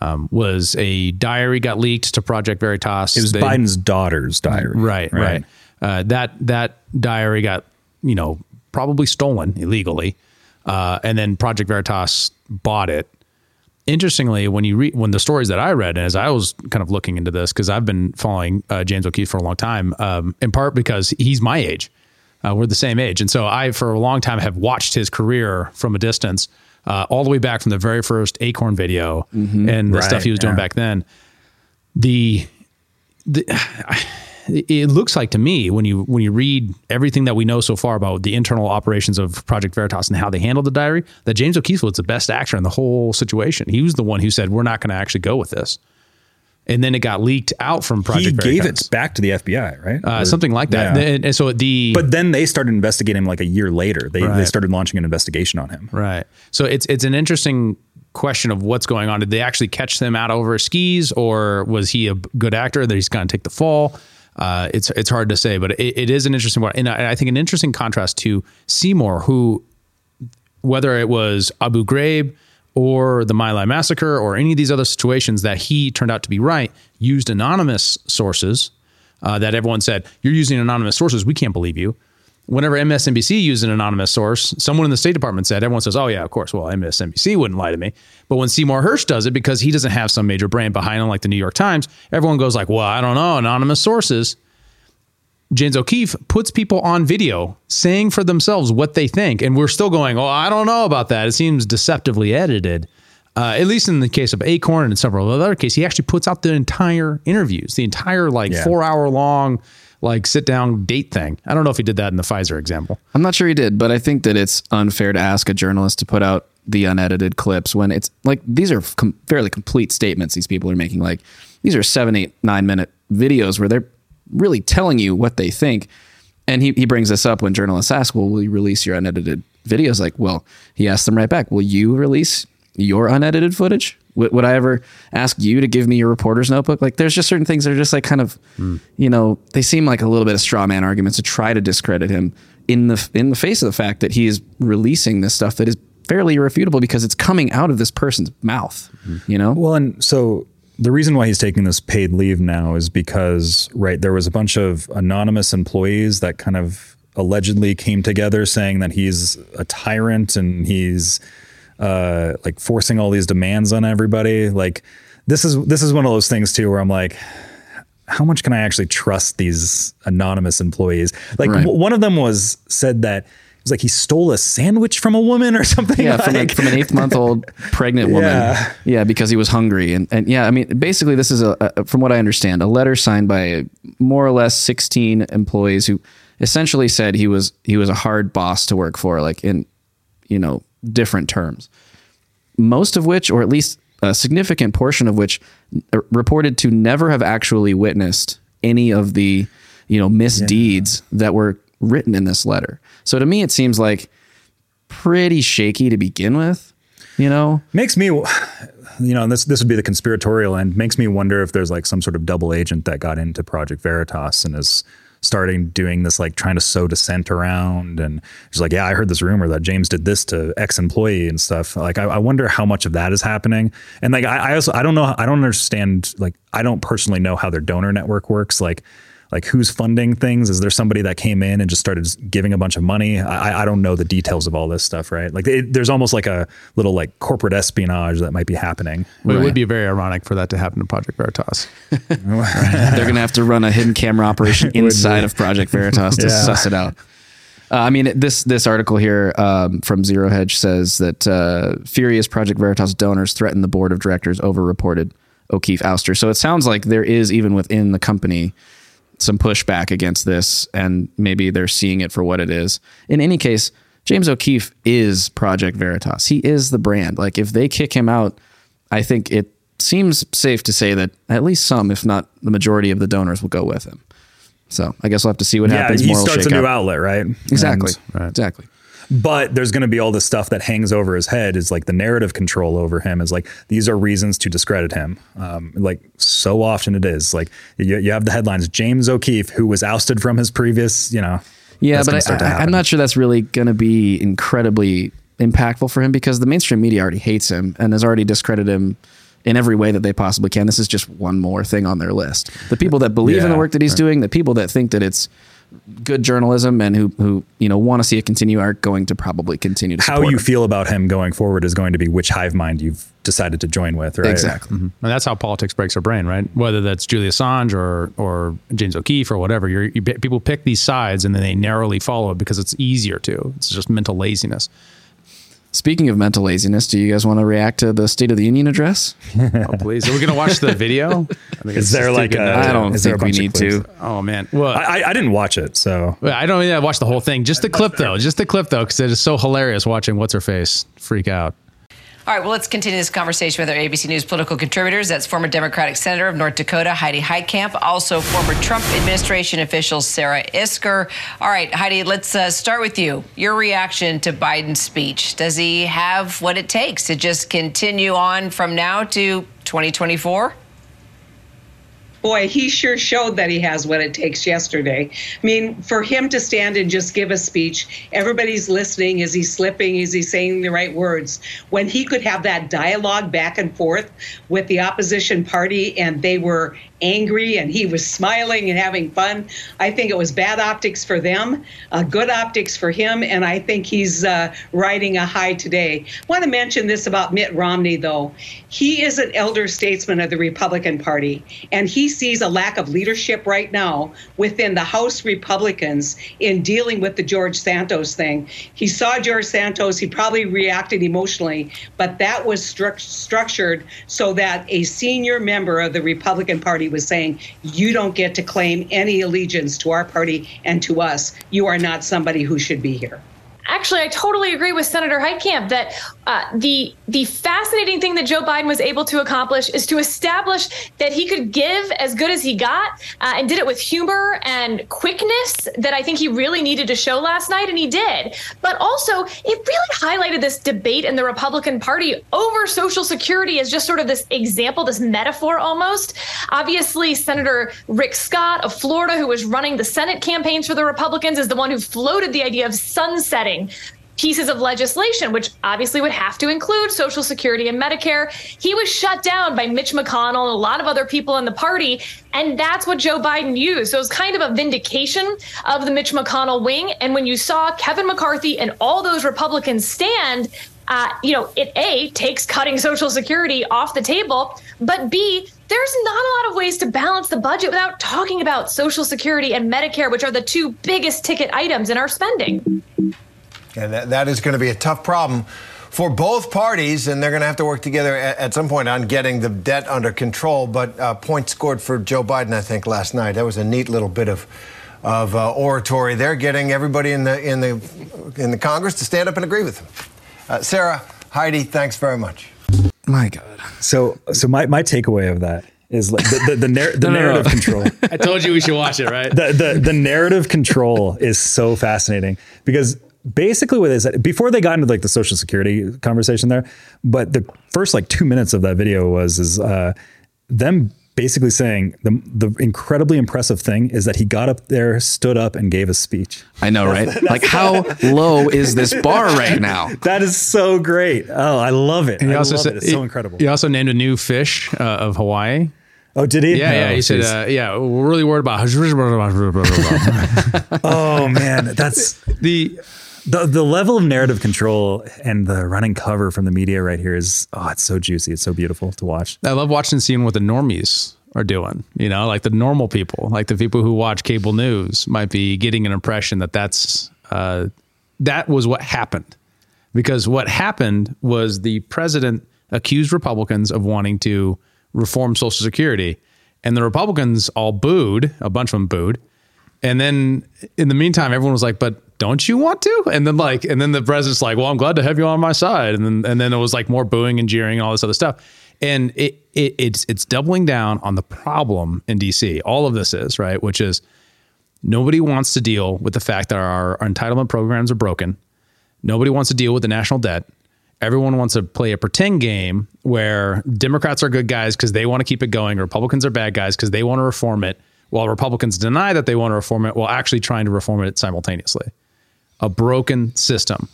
Speaker 2: um, was a diary got leaked to Project Veritas.
Speaker 3: It was they, Biden's daughter's diary.
Speaker 2: Right, right. right. Uh, that that diary got you know probably stolen illegally, uh, and then Project Veritas bought it. Interestingly, when you read when the stories that I read, and as I was kind of looking into this, because I've been following uh, James O'Keefe for a long time, um, in part because he's my age, uh, we're the same age, and so I for a long time have watched his career from a distance uh, all the way back from the very first Acorn video mm-hmm. and the right, stuff he was doing yeah. back then. The, the it looks like to me when you when you read everything that we know so far about the internal operations of Project Veritas and how they handled the diary, that James O'Keefe was the best actor in the whole situation. He was the one who said, "We're not going to actually go with this." And then it got leaked out from Project.
Speaker 3: He gave it back to the FBI, right?
Speaker 2: Uh, or, something like that. Yeah. And, and, so the
Speaker 3: but then they started investigating him like a year later. They right. they started launching an investigation on him.
Speaker 2: Right. So it's it's an interesting question of what's going on. Did they actually catch them out over skis, or was he a good actor that he's going to take the fall? Uh, it's it's hard to say, but it, it is an interesting one, and I, I think an interesting contrast to Seymour, who whether it was Abu Ghraib or the My Lai massacre or any of these other situations that he turned out to be right used anonymous sources uh, that everyone said you're using anonymous sources we can't believe you whenever MSNBC used an anonymous source, someone in the State Department said, everyone says, oh, yeah, of course. Well, MSNBC wouldn't lie to me. But when Seymour Hersh does it, because he doesn't have some major brand behind him like the New York Times, everyone goes like, well, I don't know, anonymous sources. James O'Keefe puts people on video saying for themselves what they think. And we're still going, oh, I don't know about that. It seems deceptively edited. Uh, at least in the case of Acorn and several other cases, he actually puts out the entire interviews, the entire like yeah. four hour long like sit down date thing. I don't know if he did that in the Pfizer example.
Speaker 1: I'm not sure he did, but I think that it's unfair to ask a journalist to put out the unedited clips when it's like these are com- fairly complete statements these people are making. Like these are seven, eight, nine minute videos where they're really telling you what they think. And he, he brings this up when journalists ask, Well, will you release your unedited videos? Like, well, he asked them right back, Will you release your unedited footage? Would, would I ever ask you to give me your reporter's notebook? Like, there's just certain things that are just like kind of, mm. you know, they seem like a little bit of straw man arguments to try to discredit him in the in the face of the fact that he is releasing this stuff that is fairly irrefutable because it's coming out of this person's mouth. Mm. You know.
Speaker 3: Well, and so the reason why he's taking this paid leave now is because right there was a bunch of anonymous employees that kind of allegedly came together saying that he's a tyrant and he's uh, like forcing all these demands on everybody. Like this is this is one of those things too where I'm like, how much can I actually trust these anonymous employees? Like right. w- one of them was said that was like he stole a sandwich from a woman or something.
Speaker 1: Yeah,
Speaker 3: like.
Speaker 1: from, a, from an eighth month old pregnant woman. Yeah. yeah, because he was hungry. And, and yeah, I mean, basically, this is a, a, from what I understand, a letter signed by more or less 16 employees who essentially said he was he was a hard boss to work for, like in you know different terms, most of which, or at least a significant portion of which, uh, reported to never have actually witnessed any of the you know misdeeds yeah. that were written in this letter. So to me, it seems like pretty shaky to begin with. You know,
Speaker 3: makes me, you know, this this would be the conspiratorial end. Makes me wonder if there's like some sort of double agent that got into Project Veritas and is starting doing this like trying to sow dissent around and it's like yeah i heard this rumor that james did this to ex-employee and stuff like i, I wonder how much of that is happening and like I, I also i don't know i don't understand like i don't personally know how their donor network works like like who's funding things? Is there somebody that came in and just started giving a bunch of money? I, I don't know the details of all this stuff, right? Like it, there's almost like a little like corporate espionage that might be happening.
Speaker 2: Well, right. It would be very ironic for that to happen to Project Veritas.
Speaker 1: They're going to have to run a hidden camera operation inside of Project Veritas to yeah. suss it out. Uh, I mean, this this article here um, from Zero Hedge says that uh, furious Project Veritas donors threatened the board of directors over reported O'Keefe ouster. So it sounds like there is even within the company some pushback against this, and maybe they're seeing it for what it is. In any case, James O'Keefe is Project Veritas. He is the brand. Like if they kick him out, I think it seems safe to say that at least some, if not the majority of the donors will go with him. So I guess we'll have to see what yeah, happens.
Speaker 3: He starts a new outlet, right?
Speaker 1: Exactly. And, right. Exactly
Speaker 3: but there's going to be all this stuff that hangs over his head is like the narrative control over him is like these are reasons to discredit him. Um, like so often it is. Like you, you have the headlines james o'keefe who was ousted from his previous you know
Speaker 1: yeah but I, am not sure that's really going to be incredibly impactful for him because the mainstream media already hates him and has already discredited him in every way that they possibly can. This is just one more thing on their list. The people that believe yeah, in the work that he's right. doing the people that think that it's good journalism and who who you know want to see it continue are going to probably continue to.
Speaker 3: How you
Speaker 1: him.
Speaker 3: feel about him going forward is going to be which hive mind you've decided to join with, right?
Speaker 1: Exactly,
Speaker 2: mm-hmm. and that's how politics breaks our brain, right? Whether that's Julian Assange or or James O'Keefe or whatever, you people pick these sides and then they narrowly follow it because it's easier to. It's just mental laziness.
Speaker 1: Speaking of mental laziness, do you guys want to react to the State of the Union address?
Speaker 2: oh, please. Are we going to watch the video?
Speaker 3: is there like a,
Speaker 1: I don't think we need to.
Speaker 2: Oh, man. Well,
Speaker 3: I, I didn't watch it, so.
Speaker 2: I don't yeah, watch the whole thing. Just the clip, though. Just the clip, though, because it is so hilarious watching What's Her Face freak out.
Speaker 8: All right, well, let's continue this conversation with our ABC News political contributors. That's former Democratic Senator of North Dakota, Heidi Heitkamp, also former Trump administration official Sarah Isgur. All right, Heidi, let's uh, start with you. Your reaction to Biden's speech. Does he have what it takes to just continue on from now to 2024?
Speaker 9: Boy, he sure showed that he has what it takes yesterday. I mean, for him to stand and just give a speech, everybody's listening. Is he slipping? Is he saying the right words? When he could have that dialogue back and forth with the opposition party and they were angry and he was smiling and having fun. I think it was bad optics for them, uh, good optics for him, and I think he's uh, riding a high today. I want to mention this about Mitt Romney, though. He is an elder statesman of the Republican Party, and he sees a lack of leadership right now within the House Republicans in dealing with the George Santos thing. He saw George Santos, he probably reacted emotionally, but that was stru- structured so that a senior member of the Republican Party was saying, You don't get to claim any allegiance to our party and to us. You are not somebody who should be here
Speaker 10: actually, I totally agree with Senator Heitkamp that uh, the the fascinating thing that Joe Biden was able to accomplish is to establish that he could give as good as he got, uh, and did it with humor and quickness that I think he really needed to show last night, and he did. But also, it really highlighted this debate in the Republican Party over Social Security as just sort of this example, this metaphor almost. Obviously, Senator Rick Scott of Florida, who was running the Senate campaigns for the Republicans, is the one who floated the idea of sunsetting pieces of legislation, which obviously would have to include Social Security and Medicare. He was shut down by Mitch McConnell and a lot of other people in the party. And that's what Joe Biden used. So it was kind of a vindication of the Mitch McConnell wing. And when you saw Kevin McCarthy and all those Republicans stand, uh, you know, it A, takes cutting Social Security off the table, but B, there's not a lot of ways to balance the budget without talking about Social Security and Medicare, which are the two biggest ticket items in our spending.
Speaker 11: And that, that is going to be a tough problem for both parties, and they're going to have to work together at, at some point on getting the debt under control. But uh, points scored for Joe Biden, I think, last night. That was a neat little bit of of uh, oratory there, getting everybody in the in the in the Congress to stand up and agree with him. Uh, Sarah, Heidi, thanks very much.
Speaker 3: My God. So so my my takeaway of that is like the the, the, narr- the no, narrative no, no. control.
Speaker 2: I told you we should watch it, right?
Speaker 3: The, the the narrative control is so fascinating because basically what they said before they got into like the social security conversation there but the first like two minutes of that video was is uh, them basically saying the the incredibly impressive thing is that he got up there, stood up, and gave a speech.
Speaker 1: I know, right? like how low is this bar right now?
Speaker 3: That is so great. Oh, I love it. And he I also said, it. It's so incredible.
Speaker 2: He also named a new fish uh, of Hawaii.
Speaker 3: Oh, did he?
Speaker 2: Yeah, no, yeah. He said, uh, "Yeah, we're really worried about."
Speaker 3: oh man, that's the the the level of narrative control and the running cover from the media right here is oh it's so juicy. It's so beautiful to watch.
Speaker 2: I love watching seeing what the normies are doing you know like the normal people like the people who watch cable news might be getting an impression that that's uh, that was what happened. Because what happened was the president accused republicans of wanting to reform social security and the republicans all booed a bunch of them booed and then in the meantime everyone was like but don't you want to? And then like, and then the president's like, well, I'm glad to have you on my side. And then, and then it was like more booing and jeering and all this other stuff. And it, it it's, it's doubling down on the problem in DC. All of this is right, which is nobody wants to deal with the fact that our, our entitlement programs are broken. Nobody wants to deal with the national debt. Everyone wants to play a pretend game where Democrats are good guys because they want to keep it going. Republicans are bad guys because they want to reform it while Republicans deny that they want to reform it while actually trying to reform it simultaneously a broken system.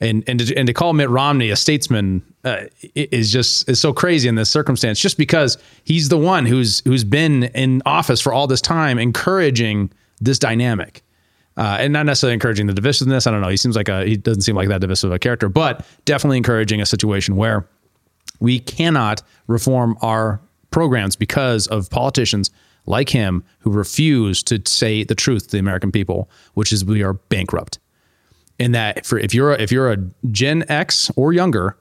Speaker 2: And, and, to, and to call Mitt Romney a statesman uh, is just is so crazy in this circumstance, just because he's the one who's who's been in office for all this time, encouraging this dynamic, uh, and not necessarily encouraging the divisiveness. I don't know. He seems like a he doesn't seem like that divisive a character, but definitely encouraging a situation where we cannot reform our programs because of politicians like him who refuse to say the truth to the American people, which is we are bankrupt in that for if you're a, if you're a Gen X or younger,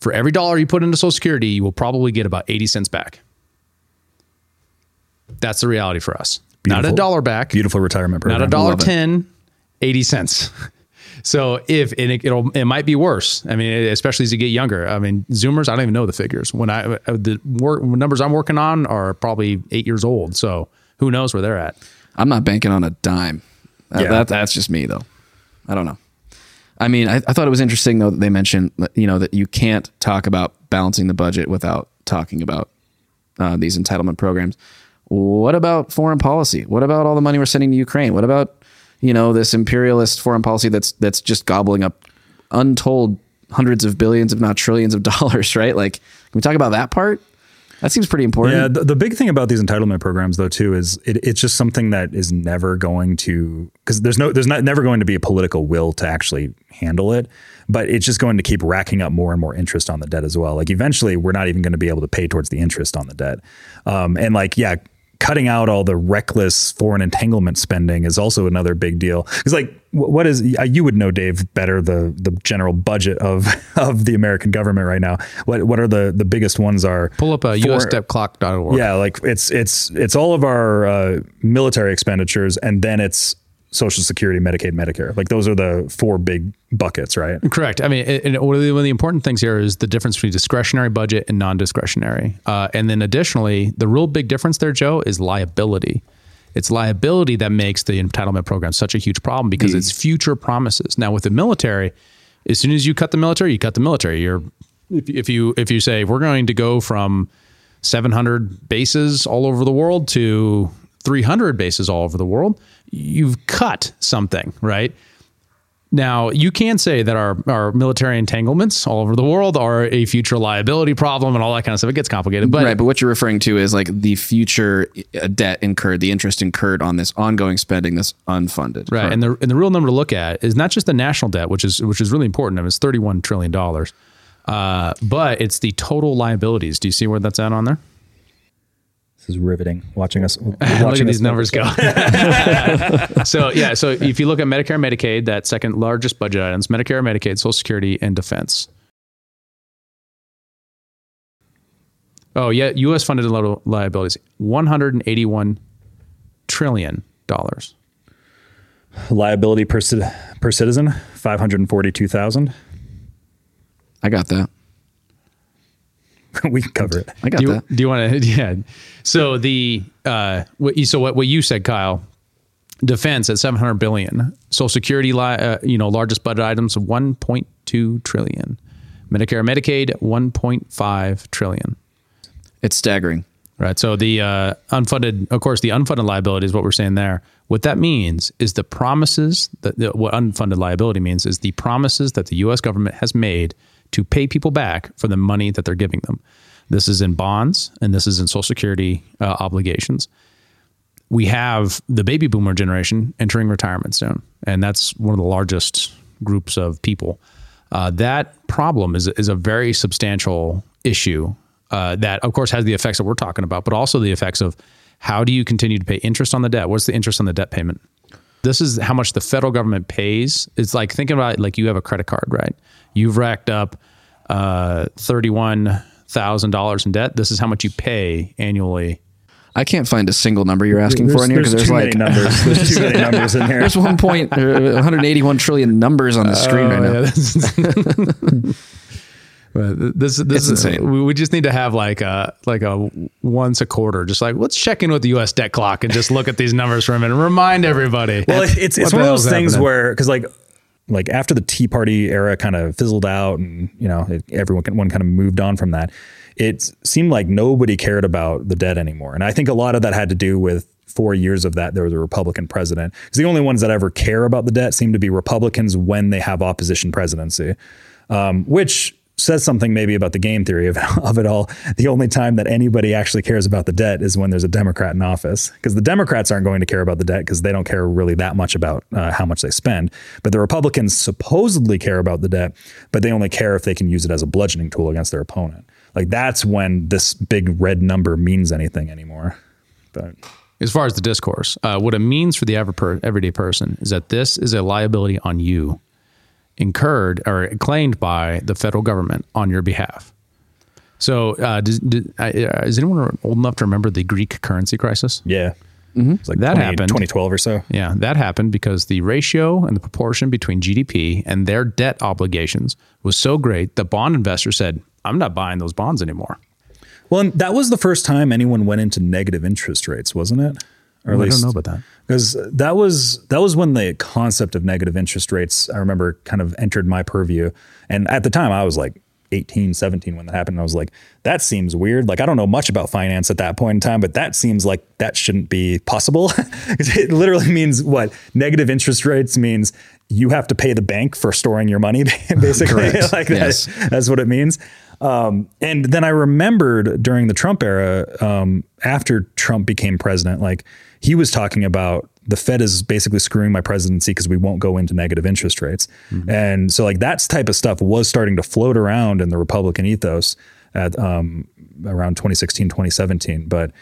Speaker 2: for every dollar you put into Social Security, you will probably get about 80 cents back. That's the reality for us. Beautiful, not a dollar back.
Speaker 3: Beautiful retirement program.
Speaker 2: Not a dollar 10, 80 cents. So if and it, will it might be worse. I mean, especially as you get younger. I mean, Zoomers. I don't even know the figures. When I uh, the work, numbers I'm working on are probably eight years old. So who knows where they're at?
Speaker 1: I'm not banking on a dime. Yeah. That, that's just me though. I don't know. I mean, I, I, thought it was interesting though that they mentioned, you know, that you can't talk about balancing the budget without talking about uh, these entitlement programs. What about foreign policy? What about all the money we're sending to Ukraine? What about, you know, this imperialist foreign policy that's that's just gobbling up untold hundreds of billions, if not trillions of dollars, right? Like, can we talk about that part? That seems pretty important.
Speaker 3: Yeah, the, the big thing about these entitlement programs, though, too, is it, it's just something that is never going to because there's no there's not never going to be a political will to actually handle it, but it's just going to keep racking up more and more interest on the debt as well. Like eventually, we're not even going to be able to pay towards the interest on the debt, um, and like yeah, cutting out all the reckless foreign entanglement spending is also another big deal. Because like, what is you would know, Dave, better the the general budget of of the American government right now. What what are the the biggest ones are?
Speaker 2: Pull up a usdebtclock.org.
Speaker 3: Yeah, like it's it's it's all of our uh, military expenditures, and then it's Social Security, Medicaid, Medicare. Like those are the four big buckets, right?
Speaker 2: Correct. I mean, and one of, the, one of the important things here is the difference between discretionary budget and non-discretionary. Uh, and then additionally, the real big difference there, Joe, is liability. It's liability that makes the entitlement program such a huge problem because mm. it's future promises. Now, with the military, as soon as you cut the military, you cut the military. You're if, if you if you say we're going to go from 700 bases all over the world to 300 bases all over the world, you've cut something, right? Now, you can say that our, our military entanglements all over the world are a future liability problem and all that kind of stuff. It gets complicated. But
Speaker 1: right, but what you're referring to is like the future uh, debt incurred, the interest incurred on this ongoing spending that's unfunded.
Speaker 2: Right. And the and the real number to look at is not just the national debt, which is which is really important. I mean, it's thirty one trillion dollars. Uh, but it's the total liabilities. Do you see where that's at on there?
Speaker 3: Is riveting watching us.
Speaker 2: Watching look at these numbers go. so yeah, so if you look at Medicare and Medicaid, that second largest budget items: Medicare, Medicaid, Social Security, and defense. Oh yeah, U.S. funded liabilities: one hundred and eighty-one trillion dollars.
Speaker 3: Liability per, per citizen: five hundred and forty-two thousand.
Speaker 1: I got that.
Speaker 3: we can cover it.
Speaker 1: I got
Speaker 2: do you,
Speaker 1: that.
Speaker 2: Do you want to? Yeah. So the uh, what you, so what what you said, Kyle. Defense at 700 billion. Social Security, uh, you know, largest budget items 1.2 trillion. Medicare, Medicaid 1.5 trillion.
Speaker 1: It's staggering.
Speaker 2: Right. So the uh, unfunded, of course, the unfunded liability is what we're saying there. What that means is the promises that the, what unfunded liability means is the promises that the U.S. government has made to pay people back for the money that they're giving them. This is in bonds and this is in Social Security uh, obligations. We have the baby boomer generation entering retirement soon, and that's one of the largest groups of people. Uh, that problem is, is a very substantial issue uh, that, of course, has the effects that we're talking about, but also the effects of how do you continue to pay interest on the debt? What's the interest on the debt payment? This is how much the federal government pays. It's like thinking about it like you have a credit card, right? You've racked up uh, thirty-one thousand dollars in debt. This is how much you pay annually.
Speaker 1: I can't find a single number you're asking
Speaker 3: there's,
Speaker 1: for in here because there's,
Speaker 3: there's, like numbers. There's too many numbers in here.
Speaker 1: There's one point, uh, 181 trillion numbers on the screen right now.
Speaker 2: Yeah, But this this
Speaker 1: it's
Speaker 2: is insane. We just need to have like a like a once a quarter, just like let's check in with the U.S. debt clock and just look at these numbers for a minute. and Remind everybody.
Speaker 3: Well, it's it's one of those things happening. where because like like after the Tea Party era kind of fizzled out and you know it, everyone one kind of moved on from that, it seemed like nobody cared about the debt anymore. And I think a lot of that had to do with four years of that there was a Republican president. Because the only ones that ever care about the debt seem to be Republicans when they have opposition presidency, um, which says something maybe about the game theory of, of it all. The only time that anybody actually cares about the debt is when there's a Democrat in office, because the Democrats aren't going to care about the debt because they don't care really that much about uh, how much they spend. But the Republicans supposedly care about the debt, but they only care if they can use it as a bludgeoning tool against their opponent. Like that's when this big red number means anything anymore. But
Speaker 2: as far as the discourse, uh, what it means for the everyday person is that this is a liability on you incurred or claimed by the federal government on your behalf. So, uh, does, does, uh, is anyone old enough to remember the Greek currency crisis?
Speaker 3: Yeah.
Speaker 2: Mm-hmm. It's like that 20, happened
Speaker 3: 2012 or so.
Speaker 2: Yeah, that happened because the ratio and the proportion between GDP and their debt obligations was so great that bond investors said, "I'm not buying those bonds anymore."
Speaker 3: Well, that was the first time anyone went into negative interest rates, wasn't it?
Speaker 2: Or well, least, I don't know about that
Speaker 3: because that was that was when the concept of negative interest rates I remember kind of entered my purview, and at the time I was like 18, 17 when that happened. And I was like, that seems weird. Like I don't know much about finance at that point in time, but that seems like that shouldn't be possible. it literally means what negative interest rates means you have to pay the bank for storing your money, basically. like yes. that, that's what it means. Um, and then I remembered during the Trump era, um, after Trump became president, like he was talking about the Fed is basically screwing my presidency because we won't go into negative interest rates. Mm-hmm. And so, like, that type of stuff was starting to float around in the Republican ethos at um, around 2016, 2017. But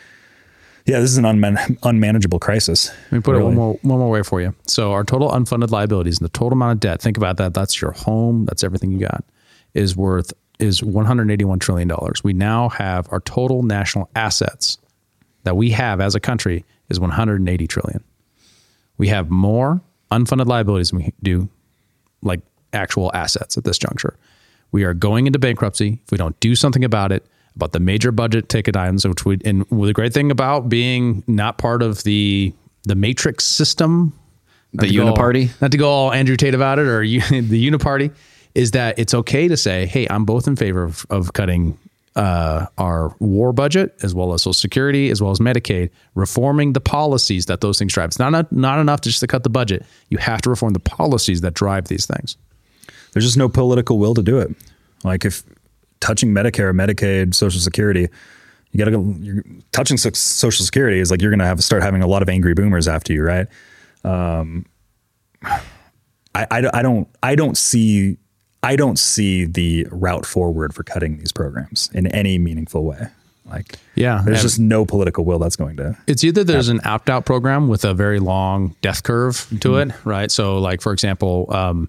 Speaker 3: yeah, this is an unman- unmanageable crisis.
Speaker 2: Let me put really. it one more, one more way for you. So, our total unfunded liabilities and the total amount of debt, think about that. That's your home, that's everything you got, is worth is 181 trillion dollars. We now have our total national assets that we have as a country is 180 trillion. We have more unfunded liabilities than we do like actual assets at this juncture. We are going into bankruptcy if we don't do something about it, about the major budget ticket items, which we and the great thing about being not part of the the matrix system,
Speaker 1: the uniparty,
Speaker 2: not to go all Andrew Tate about it or you, the uniparty, is that it's okay to say, hey, I'm both in favor of, of cutting uh, our war budget as well as Social Security as well as Medicaid, reforming the policies that those things drive. It's not not enough to just to cut the budget. You have to reform the policies that drive these things.
Speaker 3: There's just no political will to do it. Like if touching Medicare, Medicaid, Social Security, you got to go. You're, touching Social Security is like you're going to have to start having a lot of angry boomers after you, right? Um, I, I, I don't I don't see I don't see the route forward for cutting these programs in any meaningful way. Like,
Speaker 2: yeah,
Speaker 3: there's just no political will that's going to.
Speaker 2: It's either there's happen. an opt out program with a very long death curve to mm-hmm. it, right? So, like for example, um,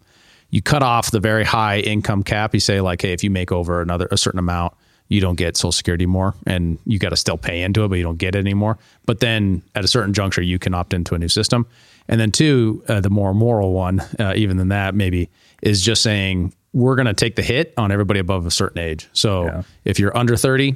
Speaker 2: you cut off the very high income cap. You say like, hey, if you make over another a certain amount, you don't get Social Security more, and you got to still pay into it, but you don't get it anymore. But then at a certain juncture, you can opt into a new system. And then two, uh, the more moral one, uh, even than that, maybe is just saying we're going to take the hit on everybody above a certain age. So yeah. if you're under 30,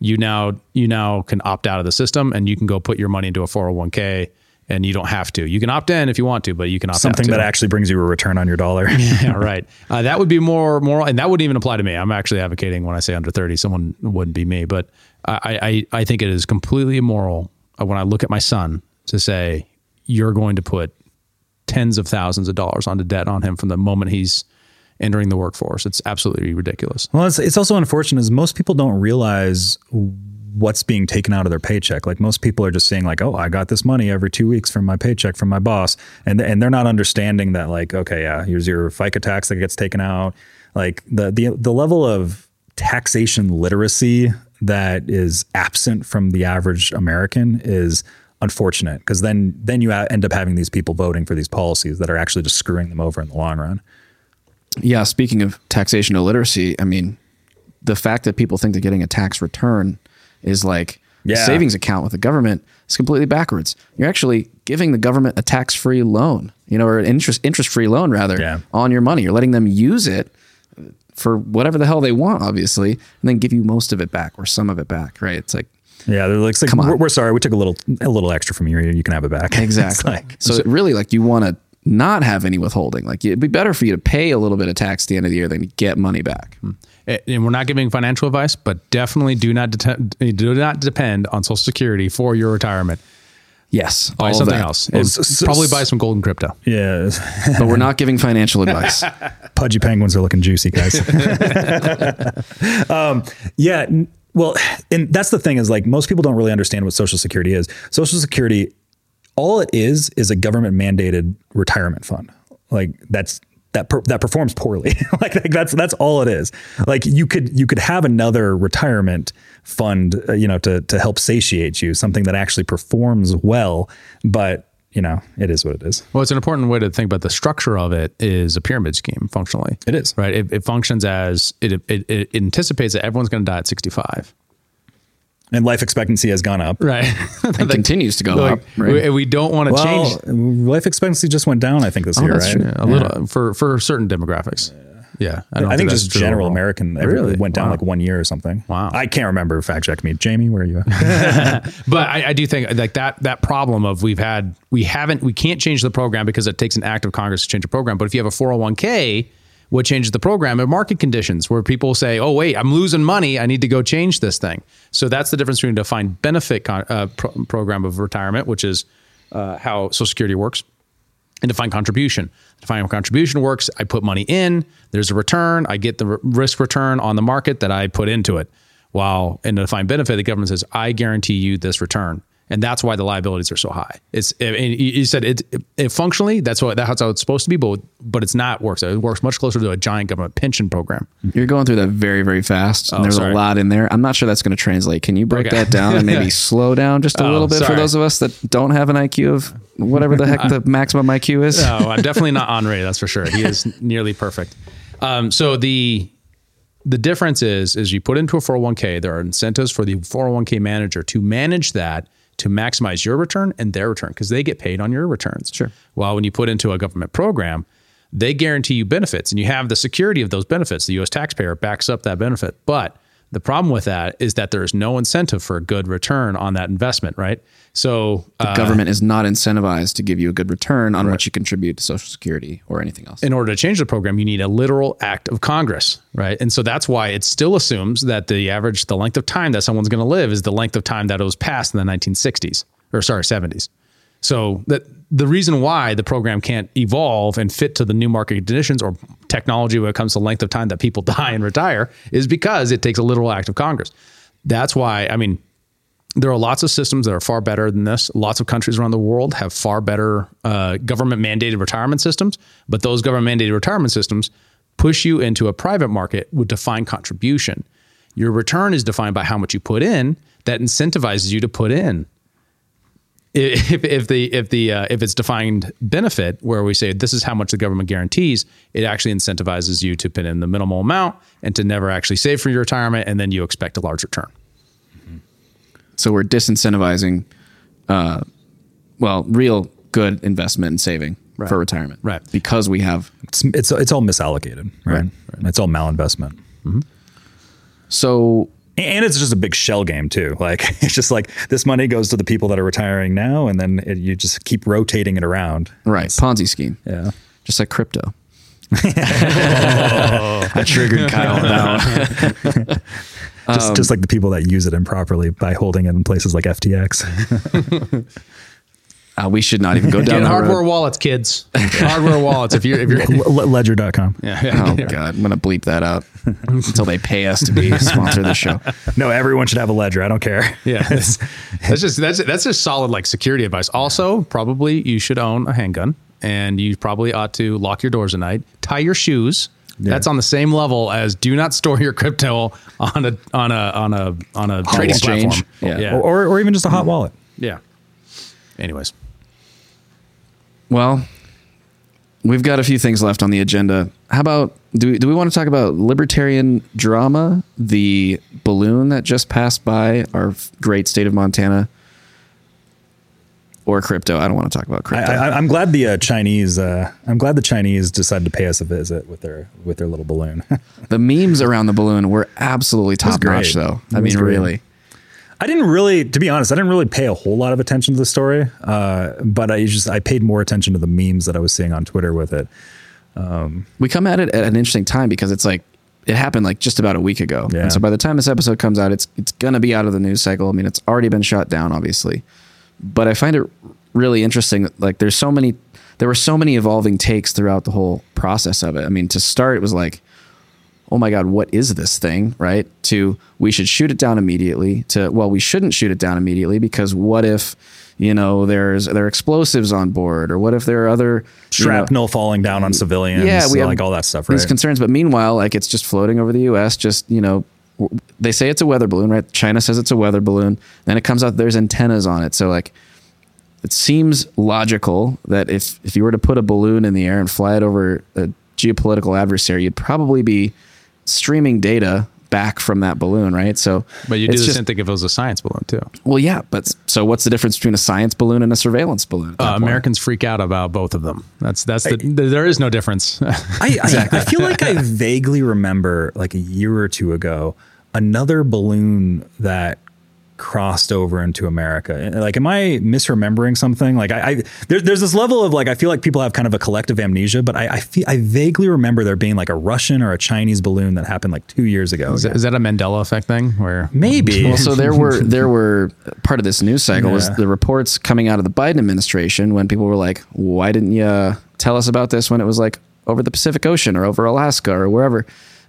Speaker 2: you now you now can opt out of the system and you can go put your money into a 401k and you don't have to. You can opt in if you want to, but you can opt out.
Speaker 3: something that actually brings you a return on your dollar.
Speaker 2: yeah, right. Uh, that would be more moral, and that wouldn't even apply to me. I'm actually advocating when I say under 30, someone wouldn't be me, but I I, I think it is completely immoral uh, when I look at my son to say you're going to put tens of thousands of dollars onto debt on him from the moment he's entering the workforce. It's absolutely ridiculous.
Speaker 3: Well, it's, it's also unfortunate is most people don't realize what's being taken out of their paycheck. Like most people are just saying like, "Oh, I got this money every 2 weeks from my paycheck from my boss." And and they're not understanding that like, okay, yeah, here's your FICA tax that gets taken out. Like the the the level of taxation literacy that is absent from the average American is unfortunate because then then you end up having these people voting for these policies that are actually just screwing them over in the long run
Speaker 1: yeah, speaking of taxation illiteracy, I mean, the fact that people think that getting a tax return is like yeah. a savings account with the government is completely backwards. You're actually giving the government a tax-free loan, you know, or an interest interest-free loan rather yeah. on your money. You're letting them use it for whatever the hell they want, obviously, and then give you most of it back or some of it back, right? It's like
Speaker 3: yeah, they're like, Come on. We're, we're, sorry, we took a little a little extra from you. You can have it back.
Speaker 1: Exactly. like, so, so really, like you want to not have any withholding. Like it'd be better for you to pay a little bit of tax at the end of the year than get money back. Hmm.
Speaker 2: And we're not giving financial advice, but definitely do not det- do not depend on Social Security for your retirement.
Speaker 1: Yes,
Speaker 2: buy something else. Well, so, probably buy some golden crypto.
Speaker 3: Yeah,
Speaker 1: but we're not giving financial advice.
Speaker 3: Pudgy penguins are looking juicy, guys. um, yeah, well, and that's the thing is like most people don't really understand what Social Security is. Social Security all it is is a government mandated retirement fund. Like that's that per, that performs poorly. like, like, that's that's all it is. Like you could you could have another retirement fund, uh, you know, to to help satiate you, something that actually performs well, but you know, it is what it is.
Speaker 2: Well, it's an important way to think about the structure of it is a pyramid scheme functionally.
Speaker 3: It is.
Speaker 2: Right. It, it functions as it, it, it anticipates that everyone's going to die at 65
Speaker 3: and life expectancy has gone up.
Speaker 2: Right.
Speaker 1: that continues to go like, up. Right?
Speaker 2: We, we, don't want to well, change.
Speaker 3: Life expectancy just went down, I think, this oh, year, right?
Speaker 2: Yeah, a yeah. little for, for certain demographics. Yeah.
Speaker 3: I, I think, think just general American really? went down wow. like one year or something.
Speaker 2: Wow.
Speaker 3: I can't remember. Fact check me. Jamie, where are you
Speaker 2: but I, I do think like that, that problem of we've had, we haven't, we can't change the program because it takes an act of Congress to change a program. But if you have a 401k, what changes the program are market conditions where people say, oh, wait, I'm losing money. I need to go change this thing. So that's the difference between a defined benefit con- uh, pro- program of retirement, which is uh, how Social Security works, and defined contribution. Defined contribution works. I put money in, there's a return, I get the risk return on the market that I put into it. While in a defined benefit, the government says, I guarantee you this return and that's why the liabilities are so high. It's and you said it, it, functionally that's what that's how it's supposed to be, but but it's not works. It works much closer to a giant government pension program.
Speaker 1: You're going through that very very fast. Oh, there's sorry. a lot in there. I'm not sure that's going to translate. Can you break okay. that down and maybe slow down just a oh, little bit sorry. for those of us that don't have an IQ of whatever the heck the maximum IQ is?
Speaker 2: No, I'm definitely not Andre. That's for sure. He is nearly perfect. Um, so the the difference is is you put into a 401k. There are incentives for the 401k manager to manage that to maximize your return and their return because they get paid on your returns.
Speaker 1: Sure.
Speaker 2: While when you put into a government program, they guarantee you benefits and you have the security of those benefits. The US taxpayer backs up that benefit. But the problem with that is that there is no incentive for a good return on that investment, right? So
Speaker 1: the uh, government is not incentivized to give you a good return on right. what you contribute to Social Security or anything else.
Speaker 2: In order to change the program, you need a literal act of Congress, right? And so that's why it still assumes that the average, the length of time that someone's going to live is the length of time that it was passed in the 1960s or sorry, 70s. So that the reason why the program can't evolve and fit to the new market conditions or technology when it comes to length of time that people die and retire is because it takes a literal act of Congress. That's why, I mean, there are lots of systems that are far better than this. Lots of countries around the world have far better uh, government mandated retirement systems, but those government mandated retirement systems push you into a private market with defined contribution. Your return is defined by how much you put in that incentivizes you to put in if, if the if the uh, if it's defined benefit where we say this is how much the government guarantees, it actually incentivizes you to put in the minimal amount and to never actually save for your retirement, and then you expect a large return.
Speaker 1: So we're disincentivizing, uh, well, real good investment and saving right. for retirement,
Speaker 2: right?
Speaker 1: Because we have
Speaker 3: it's it's, it's all misallocated, right? right. right. It's all malinvestment. Mm-hmm.
Speaker 1: So
Speaker 3: and it's just a big shell game too. Like it's just like this money goes to the people that are retiring now, and then it, you just keep rotating it around.
Speaker 1: Right, it's, Ponzi scheme.
Speaker 3: Yeah,
Speaker 1: just like crypto. I triggered Kyle on that one.
Speaker 3: just, um, just like the people that use it improperly by holding it in places like FTX.
Speaker 1: Uh, we should not even go down
Speaker 2: hardware
Speaker 1: road.
Speaker 2: wallets, kids. hardware wallets. If you're if you're
Speaker 3: ledger.com.
Speaker 1: Yeah, yeah. Oh god, I'm gonna bleep that out until they pay us to be sponsor of the show.
Speaker 3: No, everyone should have a ledger. I don't care.
Speaker 2: Yeah, that's, that's just that's that's just solid like security advice. Also, probably you should own a handgun, and you probably ought to lock your doors at night, tie your shoes. Yeah. That's on the same level as do not store your crypto on a on a on a on a
Speaker 1: trade exchange,
Speaker 3: yeah, yeah. Or, or even just a hot wallet.
Speaker 2: Yeah. Anyways.
Speaker 1: Well, we've got a few things left on the agenda. How about do we, do we want to talk about libertarian drama, the balloon that just passed by our great state of Montana, or crypto? I don't want to talk about crypto.
Speaker 3: I, am glad the uh, Chinese. Uh, I'm glad the Chinese decided to pay us a visit with their with their little balloon.
Speaker 1: the memes around the balloon were absolutely top notch, though. I mean, great. really.
Speaker 3: I didn't really, to be honest, I didn't really pay a whole lot of attention to the story, uh, but I just I paid more attention to the memes that I was seeing on Twitter with it.
Speaker 1: Um, we come at it at an interesting time because it's like it happened like just about a week ago, yeah. and so by the time this episode comes out, it's it's gonna be out of the news cycle. I mean, it's already been shot down, obviously, but I find it really interesting. Like, there's so many, there were so many evolving takes throughout the whole process of it. I mean, to start, it was like oh my God, what is this thing? Right? To we should shoot it down immediately. To well, we shouldn't shoot it down immediately because what if you know there's there are explosives on board or what if there are other
Speaker 3: shrapnel know, falling down on civilians? Yeah, we have like all that stuff. Right?
Speaker 1: These concerns, but meanwhile, like it's just floating over the U.S. Just you know. They say it's a weather balloon, right? China says it's a weather balloon. Then it comes out there's antennas on it. So like it seems logical that if if you were to put a balloon in the air and fly it over a geopolitical adversary, you'd probably be streaming data back from that balloon, right? So,
Speaker 2: but you do the just, same thing if it was a science balloon too.
Speaker 1: Well, yeah, but so what's the difference between a science balloon and a surveillance balloon?
Speaker 2: Uh, Americans freak out about both of them. That's that's the, there is no difference.
Speaker 3: I, exactly. I, I feel like I vaguely remember like a year or two ago another balloon that crossed over into America. Like, am I misremembering something? Like, I, I there, there's this level of like I feel like people have kind of a collective amnesia, but I, I feel I vaguely remember there being like a Russian or a Chinese balloon that happened like two years ago.
Speaker 2: Is, is that a Mandela effect thing? Where
Speaker 3: maybe?
Speaker 1: Well, so there were there were part of this news cycle yeah. was the reports coming out of the Biden administration when people were like, "Why didn't you tell us about this when it was like over the Pacific Ocean or over Alaska or wherever?"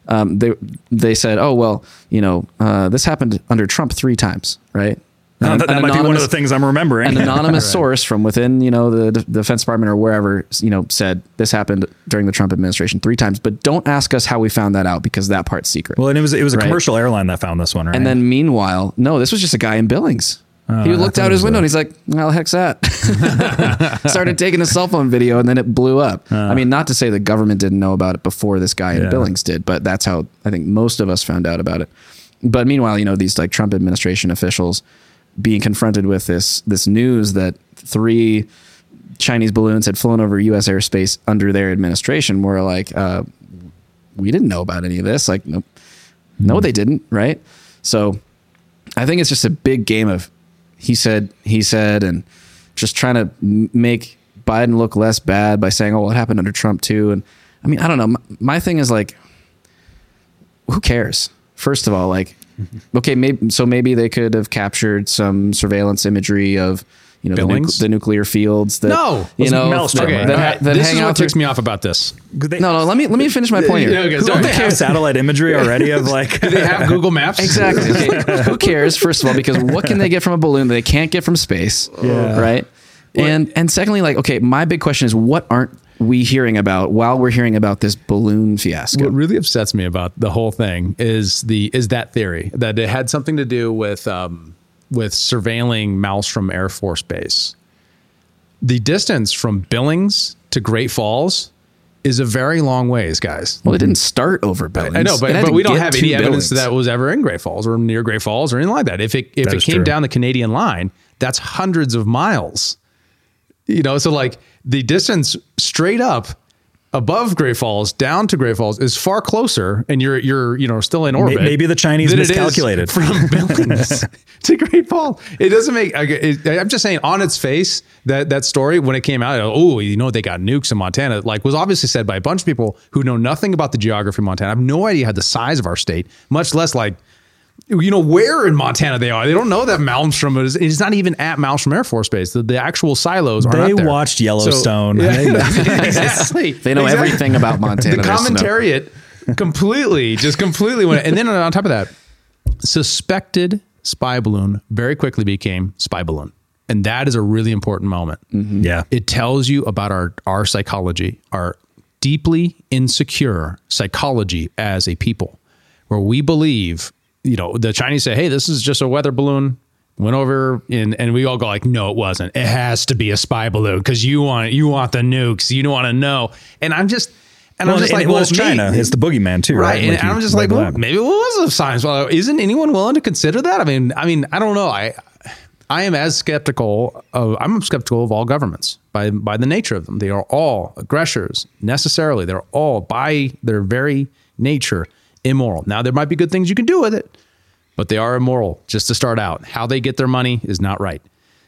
Speaker 1: Um, they they said, oh well, you know, uh, this happened under Trump three times, right?
Speaker 3: No, that, that might be one of the things I'm remembering.
Speaker 1: An anonymous right. source from within, you know, the D- Defense Department or wherever, you know, said this happened during the Trump administration three times. But don't ask us how we found that out because that part's secret.
Speaker 3: Well, and it was it was a right? commercial airline that found this one, right?
Speaker 1: And then meanwhile, no, this was just a guy in Billings. Oh, he looked out his window and he's like, "How the heck's that?" Started taking a cell phone video and then it blew up. Uh, I mean, not to say the government didn't know about it before this guy in. Billings did, but that's how I think most of us found out about it. But meanwhile, you know, these like Trump administration officials being confronted with this this news that three Chinese balloons had flown over U.S. airspace under their administration were like, uh, "We didn't know about any of this." Like, no, no, they didn't, right? So, I think it's just a big game of he said, he said, and just trying to make Biden look less bad by saying, oh, it happened under Trump too. And I mean, I don't know. My, my thing is like, who cares? First of all, like, okay, maybe so maybe they could have captured some surveillance imagery of you know the, nu- the, nuclear fields that
Speaker 2: no
Speaker 1: you know
Speaker 2: Malmstrom, okay, that, that this is what ticks me off about this.
Speaker 1: They, no, no, let me let me finish my point here.
Speaker 3: okay, Don't they have satellite imagery already of like?
Speaker 2: Do they have Google Maps?
Speaker 1: Exactly. Okay. Who cares? First of all, because what can they get from a balloon that they can't get from space?
Speaker 3: Yeah.
Speaker 1: Right. What? And and secondly, like, okay, my big question is, what aren't we hearing about while we're hearing about this balloon fiasco?
Speaker 2: What really upsets me about the whole thing is the is that theory that it had something to do with um, with surveilling Malmstrom Air Force Base the distance from Billings to Great Falls is a very long ways, guys.
Speaker 1: Well, it didn't start over Billings.
Speaker 2: I know, but, but we don't have any evidence that was ever in Great Falls or near Great Falls or anything like that. If it if that it came true. down the Canadian line, that's hundreds of miles. You know, so like the distance straight up above Great Falls down to Great Falls is far closer, and you're you're you know still in orbit.
Speaker 3: Maybe the Chinese miscalculated
Speaker 2: from Billings to Great Falls. It doesn't make. It, I'm just saying, on its face, that that story when it came out, oh, you know, they got nukes in Montana, like was obviously said by a bunch of people who know nothing about the geography of Montana. I have no idea how the size of our state, much less like you know where in Montana they are. They don't know that Malmstrom is. It's not even at Malmstrom Air Force Base. The, the actual silos are.
Speaker 3: They watched Yellowstone.
Speaker 2: So, yeah, exactly.
Speaker 1: They know exactly. everything about Montana.
Speaker 2: The commentariat completely, just completely went. And then on top of that, suspected spy balloon very quickly became spy balloon. And that is a really important moment.
Speaker 3: Mm-hmm. Yeah.
Speaker 2: It tells you about our our psychology, our deeply insecure psychology as a people, where we believe you know, the Chinese say, "Hey, this is just a weather balloon." Went over and and we all go like, "No, it wasn't. It has to be a spy balloon because you want you want the nukes. You don't want to know." And I'm just. And well, I'm just like, well,
Speaker 3: it's China. It's the boogeyman too, right?
Speaker 2: right? And, I'm just like, well, maybe it was a science. Well, isn't anyone willing to consider that? I mean, I mean, I don't know. I, I am as skeptical. Of, I'm skeptical of all governments by by the nature of them. They are all aggressors necessarily. They're all by their very nature immoral. Now, there might be good things you can do with it, but they are immoral just to start out. How they get their money is not right.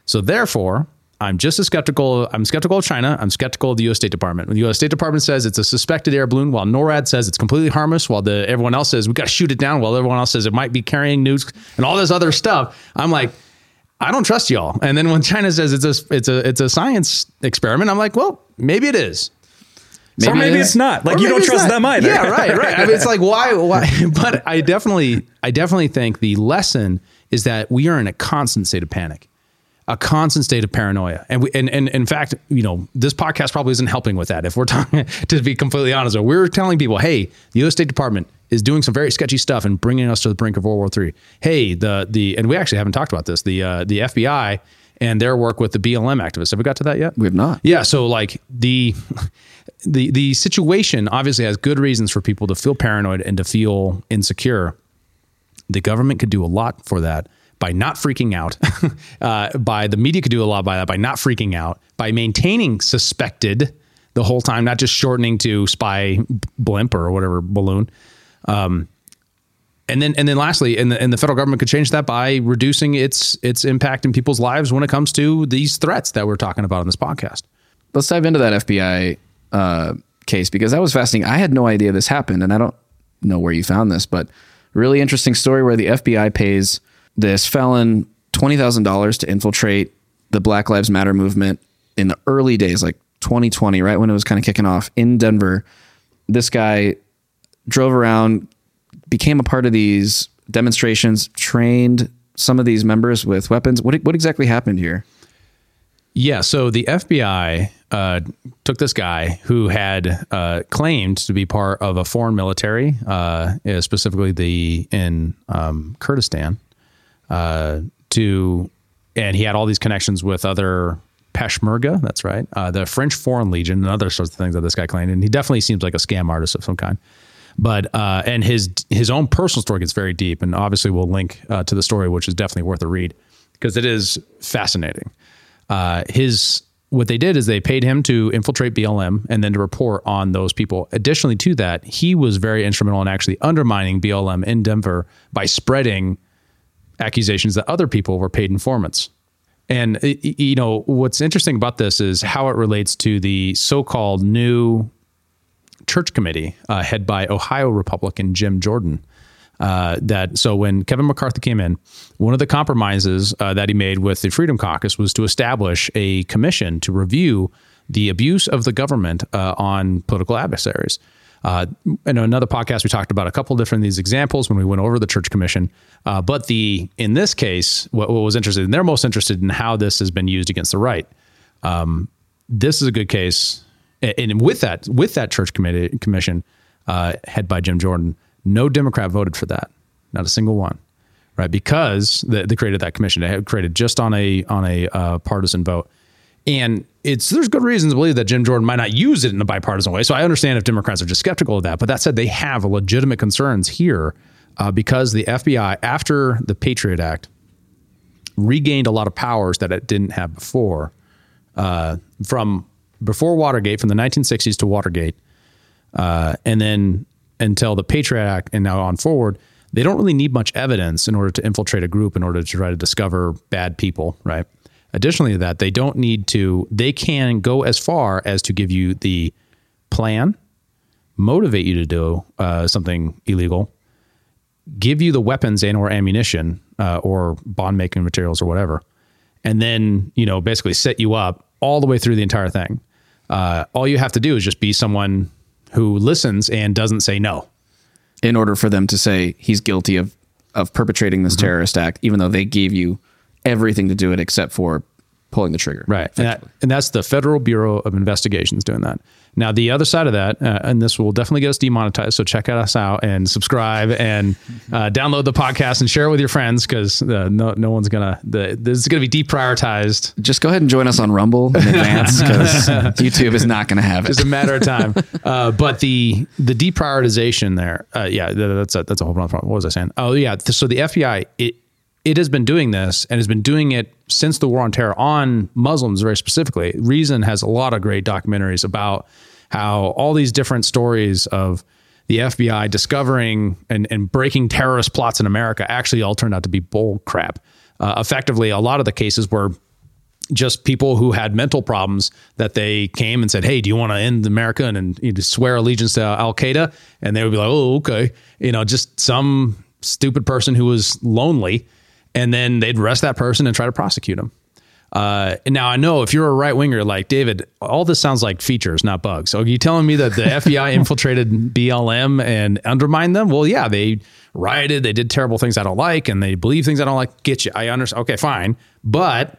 Speaker 2: So, therefore, I'm just as skeptical. I'm skeptical of China. I'm skeptical of the U.S. State Department. When the U.S. State Department says it's a suspected air balloon, while NORAD says it's completely harmless, while the everyone else says we got to shoot it down, while everyone else says it might be carrying nukes and all this other stuff, I'm like, I don't trust y'all. And then when China says it's a it's a it's a science experiment, I'm like, well, maybe it is.
Speaker 3: Maybe, or maybe it's not. Like you don't trust not. them either.
Speaker 2: Yeah, right, right. I mean, it's like why, why? But I definitely, I definitely think the lesson is that we are in a constant state of panic, a constant state of paranoia, and we, and and in fact, you know, this podcast probably isn't helping with that. If we're talking, to be completely honest, we're telling people, hey, the U.S. State Department is doing some very sketchy stuff and bringing us to the brink of World War III. Hey, the the and we actually haven't talked about this. The uh, the FBI and their work with the BLM activists. Have we got to that yet?
Speaker 1: We have not.
Speaker 2: Yeah. So like the the the situation obviously has good reasons for people to feel paranoid and to feel insecure. The government could do a lot for that by not freaking out. uh, by the media could do a lot by that by not freaking out. By maintaining suspected the whole time, not just shortening to spy blimp or whatever balloon. Um, and then and then lastly, and the, and the federal government could change that by reducing its its impact in people's lives when it comes to these threats that we're talking about in this podcast.
Speaker 1: Let's dive into that FBI uh, case because that was fascinating. I had no idea this happened, and I don't know where you found this, but really interesting story where the FBI pays this felon twenty thousand dollars to infiltrate the Black Lives Matter movement in the early days, like 2020, right when it was kind of kicking off in Denver. This guy drove around, became a part of these demonstrations, trained some of these members with weapons. What what exactly happened here?
Speaker 2: Yeah, so the FBI uh, took this guy who had uh, claimed to be part of a foreign military, uh, specifically the in um, Kurdistan, uh, to, and he had all these connections with other Peshmerga. That's right, uh, the French Foreign Legion, and other sorts of things that this guy claimed. And he definitely seems like a scam artist of some kind. But uh, and his his own personal story gets very deep, and obviously we'll link uh, to the story, which is definitely worth a read because it is fascinating. Uh, his what they did is they paid him to infiltrate BLM and then to report on those people. Additionally to that, he was very instrumental in actually undermining BLM in Denver by spreading accusations that other people were paid informants. And you know what's interesting about this is how it relates to the so-called new church committee, uh, head by Ohio Republican Jim Jordan. Uh, that so when Kevin McCarthy came in, one of the compromises uh, that he made with the Freedom Caucus was to establish a commission to review the abuse of the government uh, on political adversaries. Uh, in another podcast, we talked about a couple different these examples when we went over the church commission. Uh, but the in this case, what, what, was interested, and they're most interested in how this has been used against the right. Um, this is a good case and with that with that church committee commission uh, head by Jim Jordan, no Democrat voted for that, not a single one, right? Because they, they created that commission. They created just on a on a uh, partisan vote, and it's there's good reasons to believe that Jim Jordan might not use it in a bipartisan way. So I understand if Democrats are just skeptical of that. But that said, they have legitimate concerns here uh, because the FBI after the Patriot Act regained a lot of powers that it didn't have before uh, from before Watergate, from the 1960s to Watergate, uh, and then until the Patriot Act and now on forward, they don't really need much evidence in order to infiltrate a group in order to try to discover bad people, right? Additionally to that, they don't need to, they can go as far as to give you the plan, motivate you to do uh, something illegal, give you the weapons and or ammunition uh, or bond making materials or whatever, and then, you know, basically set you up all the way through the entire thing. Uh, all you have to do is just be someone who listens and doesn't say no.
Speaker 1: In order for them to say he's guilty of of perpetrating this mm-hmm. terrorist act, even though they gave you everything to do it except for pulling the trigger.
Speaker 2: Right. And, that, and, that's the Federal Bureau of Investigations doing that. Now, the other side of that, uh, and this will definitely get us demonetized. So check us out and subscribe and uh, download the podcast and share it with your friends because uh, no, no one's gonna. This is gonna be deprioritized.
Speaker 1: Just go ahead and join us on Rumble in advance because YouTube is not gonna have it.
Speaker 2: It's a matter of time. Uh, but the the deprioritization there, uh, yeah, that's a, that's a whole nother problem. What was I saying? Oh yeah. So the FBI it it has been doing this and has been doing it since the war on terror on Muslims very specifically. Reason has a lot of great documentaries about how all these different stories of the FBI discovering and, and breaking terrorist plots in America actually all turned out to be bull crap. Uh, effectively, a lot of the cases were just people who had mental problems that they came and said, "Hey, do you want to end America and, and you know, swear allegiance to Al Qaeda?" And they would be like, "Oh, okay," you know, just some stupid person who was lonely and then they'd arrest that person and try to prosecute them. Uh, now I know if you're a right winger like David, all this sounds like features, not bugs. So are you telling me that the FBI infiltrated BLM and undermined them? Well, yeah, they rioted, they did terrible things I don't like, and they believe things I don't like. Get you? I understand. Okay, fine, but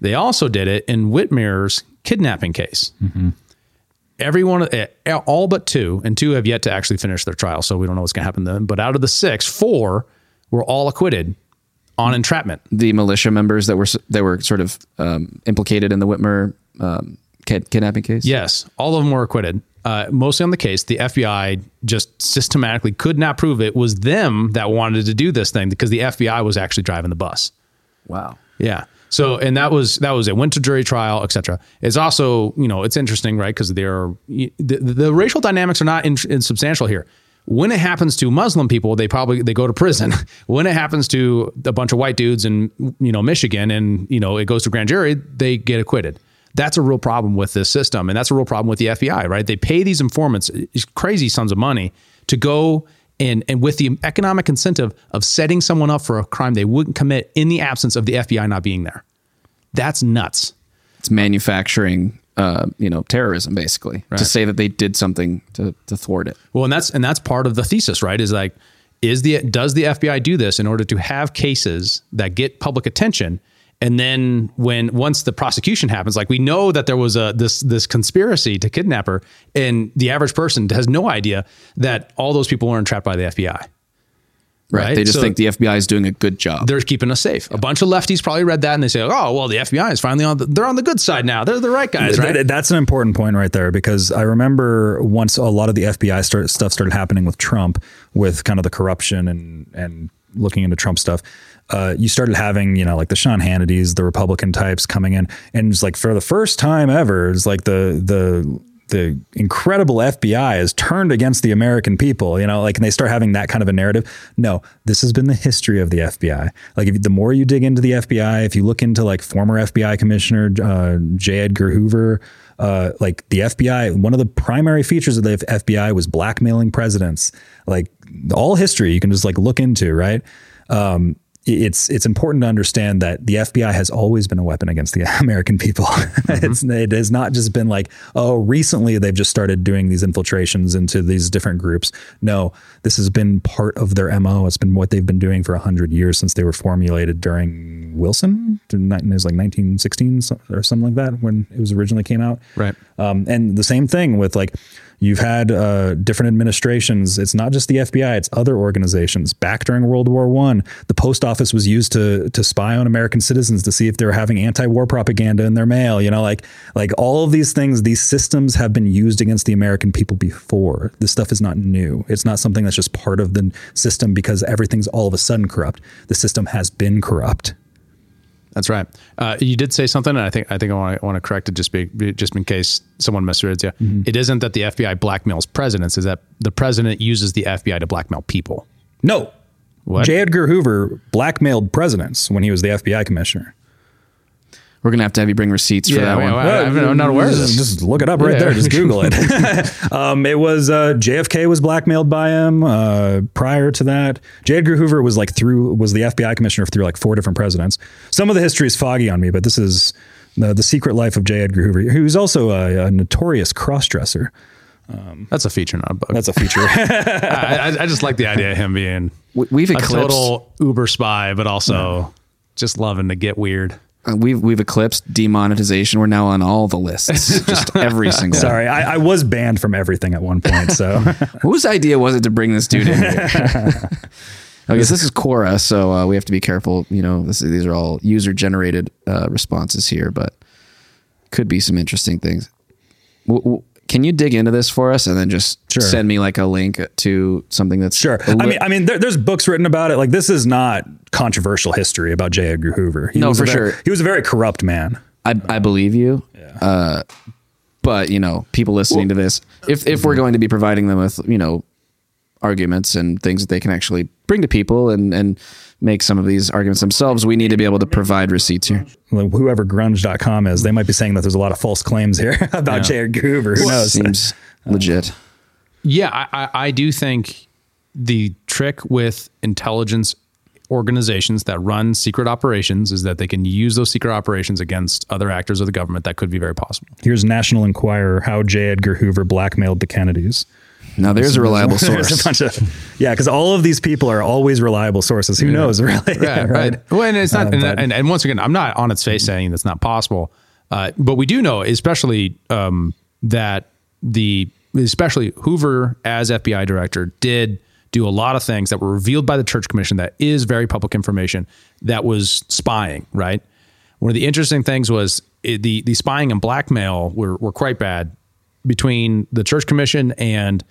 Speaker 2: they also did it in Whitmer's kidnapping case. Mm-hmm. Everyone, eh, all but two, and two have yet to actually finish their trial, so we don't know what's going to happen then. But out of the six, four were all acquitted on entrapment.
Speaker 1: The militia members that were that were sort of um, implicated in the Whitmer um, kidnapping case.
Speaker 2: Yes, all of them were acquitted. Uh, mostly on the case, the FBI just systematically could not prove it was them that wanted to do this thing because the FBI was actually driving the bus.
Speaker 1: Wow.
Speaker 2: Yeah. So, and that was that was it. Went to jury trial, etc. It's also you know it's interesting, right? Because they're the, the racial dynamics are not in, insubstantial here When it happens to Muslim people, they probably they go to prison. when it happens to a bunch of white dudes in you know Michigan and you know it goes to grand jury, they get acquitted. That's a real problem with this system, and that's a real problem with the FBI. Right? They pay these informants crazy sums of money to go and and with the economic incentive of setting someone up for a crime they wouldn't commit in the absence of the FBI not being there. That's nuts.
Speaker 1: It's manufacturing uh, you know, terrorism basically right. to say that they did something to, to thwart it.
Speaker 2: Well, and that's and that's part of the thesis, right? Is like, is the does the FBI do this in order to have cases that get public attention? And then when once the prosecution happens, like we know that there was a this this conspiracy to kidnap her, and the average person has no idea that all those people were entrapped by the FBI.
Speaker 1: Right. They just so think the FBI is doing a good job.
Speaker 2: They're keeping us safe. A bunch of lefties probably read that and they say, "Oh, well, the FBI is finally on. The, they're on the good side now. They're the right guys." Right.
Speaker 3: That's an important point right there because I remember once a lot of the FBI start, stuff started happening with Trump, with kind of the corruption and and looking into Trump stuff. Uh, you started having, you know, like the Sean Hannity's, the Republican types coming in, and it's like for the first time ever, it's like the the the incredible FBI has turned against the American people, you know, like, and they start having that kind of a narrative. No, this has been the history of the FBI. Like, if, the more you dig into the FBI, if you look into like former FBI Commissioner uh, J. Edgar Hoover, uh, like the FBI, one of the primary features of the FBI was blackmailing presidents. Like all history, you can just like look into, right? Um, it's it's important to understand that the FBI has always been a weapon against the American people. Mm-hmm. it's it has not just been like oh recently they've just started doing these infiltrations into these different groups. No, this has been part of their mo. It's been what they've been doing for hundred years since they were formulated during Wilson. It was like 1916 or something like that when it was originally came out.
Speaker 2: Right.
Speaker 3: Um, and the same thing with like You've had uh, different administrations. It's not just the FBI; it's other organizations. Back during World War One, the post office was used to to spy on American citizens to see if they were having anti-war propaganda in their mail. You know, like like all of these things. These systems have been used against the American people before. This stuff is not new. It's not something that's just part of the system because everything's all of a sudden corrupt. The system has been corrupt.
Speaker 2: That's right. Uh, you did say something, and I think I think I want to correct it just be just in case someone misreads you. Mm-hmm. It isn't that the FBI blackmails presidents; is that the president uses the FBI to blackmail people.
Speaker 3: No, what? J. Edgar Hoover blackmailed presidents when he was the FBI commissioner.
Speaker 1: We're gonna have to have you bring receipts for yeah, that one.
Speaker 2: Well, I'm not aware of this.
Speaker 3: Just look it up right yeah. there. Just Google it. um, it was uh, JFK was blackmailed by him. Uh, prior to that, J. Edgar Hoover was like through was the FBI commissioner through like four different presidents. Some of the history is foggy on me, but this is the, the secret life of J. Edgar Hoover, who's also a, a notorious crossdresser.
Speaker 2: Um, that's a feature, not a bug.
Speaker 3: That's a feature.
Speaker 2: I, I, just like the idea of him being
Speaker 1: we, have a
Speaker 2: total Uber spy, but also yeah. just loving to get weird.
Speaker 1: Uh, we've we've eclipsed demonetization. We're now on all the lists, just every single.
Speaker 3: Sorry, I, I, was banned from everything at one point. So,
Speaker 1: whose idea was it to bring this dude in here? I guess this is Quora, so uh, we have to be careful. You know, this, these are all user generated uh, responses here, but could be some interesting things. W- w- can you dig into this for us and then just sure. send me like a link to something that's
Speaker 3: sure? Li- I mean, I mean, there, there's books written about it. Like this is not controversial history about J. Edgar Hoover.
Speaker 1: He no, for
Speaker 3: very,
Speaker 1: sure.
Speaker 3: He was a very corrupt man.
Speaker 1: I, I believe you. Yeah. Uh, but you know, people listening well, to this, if if we're going to be providing them with you know arguments and things that they can actually bring to people and and make some of these arguments themselves, we need to be able to provide receipts here.
Speaker 3: Well, whoever grunge.com is, they might be saying that there's a lot of false claims here about yeah. J. Edgar Hoover. Who knows?
Speaker 1: Seems legit.
Speaker 2: Yeah, I, I do think the trick with intelligence organizations that run secret operations is that they can use those secret operations against other actors of the government. That could be very possible.
Speaker 3: Here's National Enquirer how J. Edgar Hoover blackmailed the Kennedys.
Speaker 1: Now there's a reliable source. a bunch
Speaker 3: of, yeah, because all of these people are always reliable sources. Who yeah. knows, really?
Speaker 2: Right, right. right. Well, and it's not. Uh, and, and, and, once again, I'm not on its face saying that's not possible, uh, but we do know, especially um, that the especially Hoover as FBI director did do a lot of things that were revealed by the Church Commission that is very public information that was spying. Right. One of the interesting things was it, the the spying and blackmail were were quite bad between the Church Commission and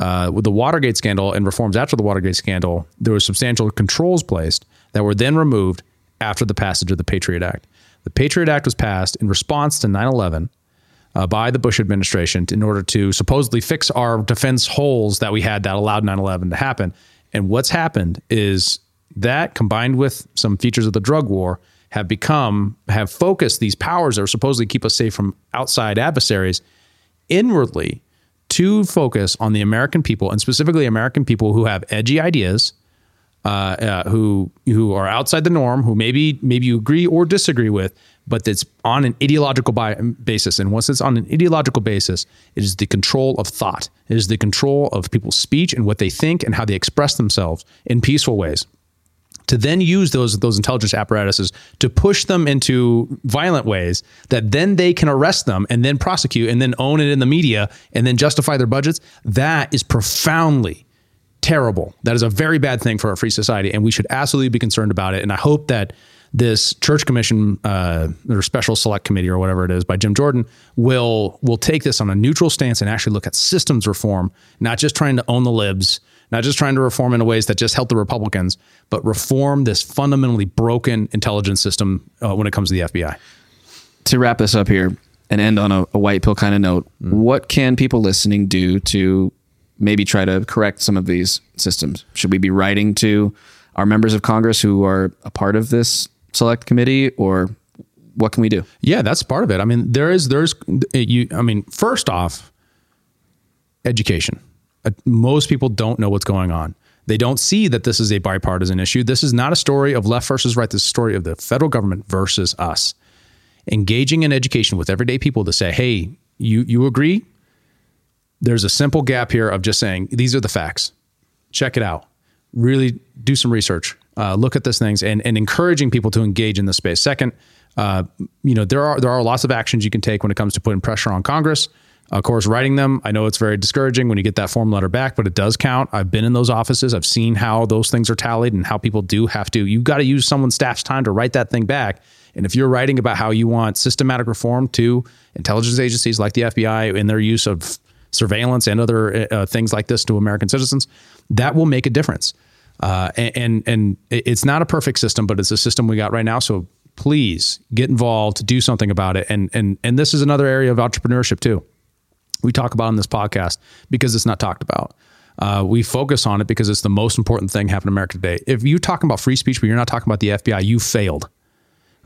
Speaker 2: uh, with the Watergate scandal and reforms after the Watergate scandal, there were substantial controls placed that were then removed after the passage of the Patriot Act. The Patriot Act was passed in response to 9 11. uh, by the Bush administration in order to supposedly fix our defense holes that we had that allowed 9 11 to happen. And what's happened is that combined with some features of the drug war have become, have focused these powers that are supposedly keep us safe from outside adversaries inwardly to focus on the American people and specifically American people who have edgy ideas, uh, uh, who who are outside the norm, who maybe maybe you agree or disagree with, but that's on an ideological basis. And once it's on an ideological basis, it is the control of thought. It is the control of people's speech and what they think and how they express themselves in peaceful ways to then use those those intelligence apparatuses to push them into violent ways that then they can arrest them and then prosecute and then own it in the media and then justify their budgets. That is profoundly terrible. That is a very bad thing for our free society and we should absolutely be concerned about it. And i hope that this church commission uh, or special select committee or whatever it is by Jim Jordan will will take this on a neutral stance and actually look at systems reform, not just trying to own the libs, not just trying to reform in ways that just help the Republicans, but reform this fundamentally broken intelligence system uh, when it comes to the FBI.
Speaker 1: To wrap this up here and end on a, a white pill kind of note, mm. what can people listening do to maybe try to correct some of these systems? Should we be writing to our members of Congress who are a part of this select committee or what can we do?
Speaker 2: Yeah, that's part of it. I mean, there is, there's, you, I mean, first off, education most people don't know what's going on. They don't see that this is a bipartisan issue. This is not a story of left versus right. This is a story of the federal government versus us. Engaging in education with everyday people to say, hey, you, you agree? There's a simple gap here of just saying, these are the facts. Check it out. Really do some research. Uh, look at these things and, and encouraging people to engage in this space. Second, uh, you know, there are there are lots of actions you can take when it comes to putting pressure on Congress. Of course, writing them, I know it's very discouraging when you get that form letter back, but it does count. I've been in those offices. I've seen how those things are tallied and how people do have to. You've got to use someone's staff's time to write that thing back. And if you're writing about how you want systematic reform to intelligence agencies like the FBI in their use of surveillance and other uh, things like this to American citizens, that will make a difference. Uh, and, and and it's not a perfect system, but it's a system we got right now. So please get involved, do something about it. And and and this is another area of entrepreneurship too we talk about on this podcast because it's not talked about. Uh, we focus on it because it's the most important thing happening in America today. If you're talking about free speech, but you're not talking about the FBI, you failed.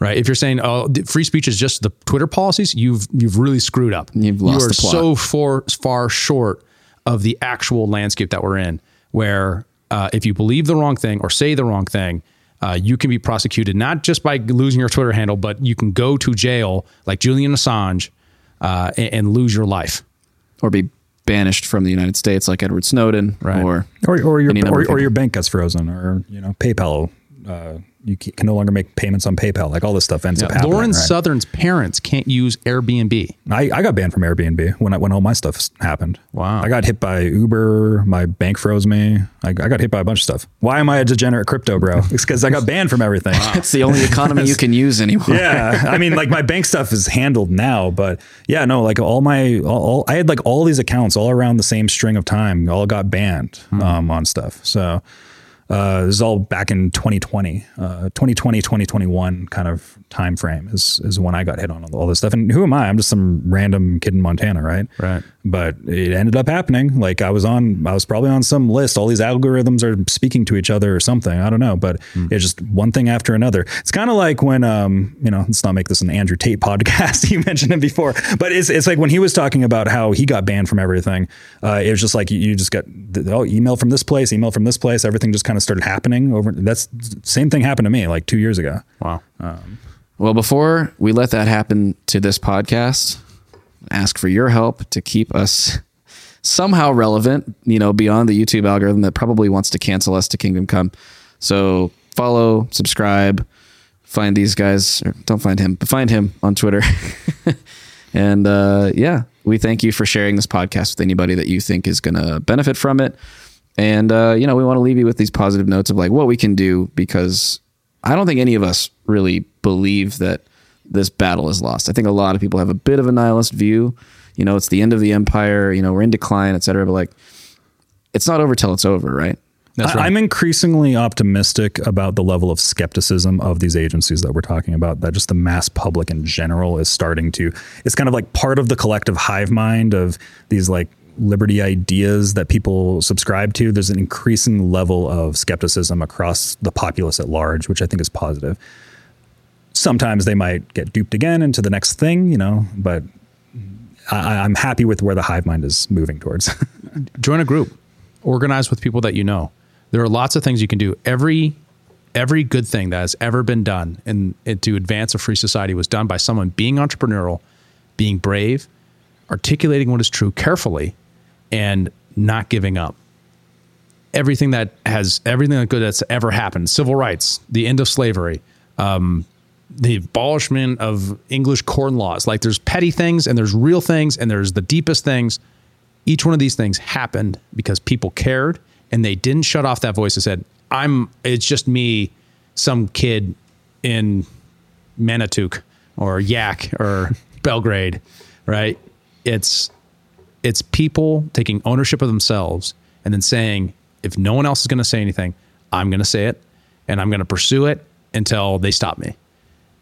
Speaker 2: Right? If you're saying, "Oh, free speech is just the Twitter policies," you've you've really screwed up.
Speaker 1: You've lost
Speaker 2: you are
Speaker 1: the plot.
Speaker 2: so far far short of the actual landscape that we're in, where uh, if you believe the wrong thing or say the wrong thing, uh, you can be prosecuted not just by losing your Twitter handle, but you can go to jail like Julian Assange uh, and, and lose your life
Speaker 1: or be banished from the United States like Edward Snowden
Speaker 3: right.
Speaker 1: or
Speaker 3: or, or your or, or, your bank gets frozen or you know PayPal uh, you can no longer make payments on PayPal. Like all this stuff ends yeah. up happening.
Speaker 2: Lauren
Speaker 3: right?
Speaker 2: Southern's parents can't use Airbnb.
Speaker 3: I, I got banned from Airbnb when I, when all my stuff happened.
Speaker 2: Wow.
Speaker 3: I got hit by Uber. My bank froze me. I, I got hit by a bunch of stuff. Why am I a degenerate crypto bro? It's because I got banned from everything. Wow.
Speaker 1: it's the only economy you can use anymore.
Speaker 3: yeah. I mean, like my bank stuff is handled now, but yeah, no, like all my, all, all I had like all these accounts all around the same string of time, all got banned hmm. um, on stuff. So, uh, this is all back in 2020, uh, 2020, 2021 kind of time frame is is when I got hit on all this stuff. And who am I? I'm just some random kid in Montana, right?
Speaker 2: Right.
Speaker 3: But it ended up happening. Like I was on, I was probably on some list. All these algorithms are speaking to each other or something. I don't know. But mm. it's just one thing after another. It's kind of like when, um, you know, let's not make this an Andrew Tate podcast. you mentioned it before, but it's it's like when he was talking about how he got banned from everything. Uh, it was just like you just got oh email from this place, email from this place. Everything just kind of started happening over. That's same thing happened to me like two years ago.
Speaker 2: Wow. Um,
Speaker 1: well, before we let that happen to this podcast, ask for your help to keep us somehow relevant, you know, beyond the YouTube algorithm that probably wants to cancel us to Kingdom Come. So follow, subscribe, find these guys, or don't find him, but find him on Twitter. and uh, yeah, we thank you for sharing this podcast with anybody that you think is going to benefit from it. And, uh, you know, we want to leave you with these positive notes of like what we can do because I don't think any of us really believe that this battle is lost. I think a lot of people have a bit of a nihilist view. You know, it's the end of the empire. You know, we're in decline, et cetera. But like, it's not over till it's over, right?
Speaker 2: That's right.
Speaker 3: I'm increasingly optimistic about the level of skepticism of these agencies that we're talking about. That just the mass public in general is starting to. It's kind of like part of the collective hive mind of these like liberty ideas that people subscribe to. There's an increasing level of skepticism across the populace at large, which I think is positive. Sometimes they might get duped again into the next thing, you know, but I, I'm happy with where the hive mind is moving towards.
Speaker 2: Join a group, organize with people that you know there are lots of things you can do. Every every good thing that has ever been done in, to advance a free society was done by someone being entrepreneurial, being brave, articulating what is true carefully, and not giving up. Everything that has everything that good that's ever happened, civil rights, the end of slavery, um, the abolishment of English corn laws. Like there's petty things and there's real things and there's the deepest things. Each one of these things happened because people cared and they didn't shut off that voice and said, I'm, it's just me, some kid in Manitouk or Yaak or Belgrade, right? It's, it's people taking ownership of themselves and then saying, if no one else is going to say anything, I'm going to say it and I'm going to pursue it until they stop me.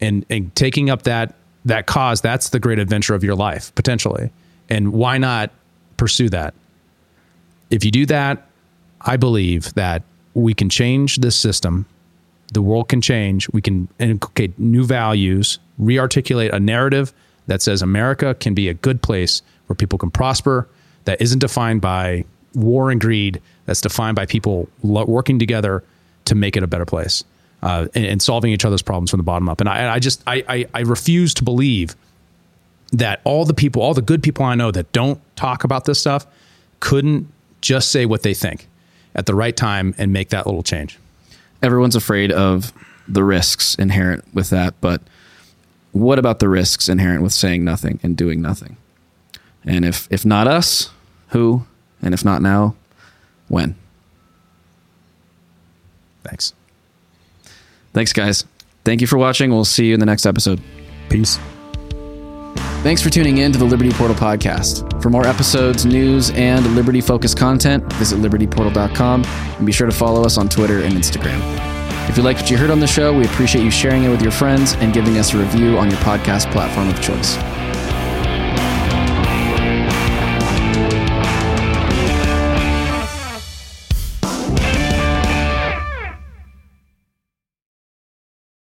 Speaker 2: And, and taking up that, that cause, that's the great adventure of your life, potentially. And why not pursue that? If you do that, I believe that we can change this system. The world can change. We can inculcate new values, rearticulate a narrative that says America can be a good place where people can prosper, that isn't defined by war and greed, that's defined by people working together to make it a better place uh, and, and, solving each other's problems from the bottom up. And I, I just, I, I, I refuse to believe that all the people, all the good people I know that don't talk about this stuff couldn't just say what they think at the right time and make that little change.
Speaker 1: Everyone's afraid of the risks inherent with that, but what about the risks inherent with saying nothing and doing nothing? And if if not us, who? And if not now, when?
Speaker 2: Thanks.
Speaker 1: Thanks, guys. Thank you for watching. We'll see you in the next episode.
Speaker 3: Peace.
Speaker 1: Thanks for tuning in to the Liberty Portal podcast. For more episodes, news, and liberty focused content, visit libertyportal.com and be sure to follow us on Twitter and Instagram. If you like what you heard on the show, we appreciate you sharing it with your friends and giving us a review on your podcast platform of choice.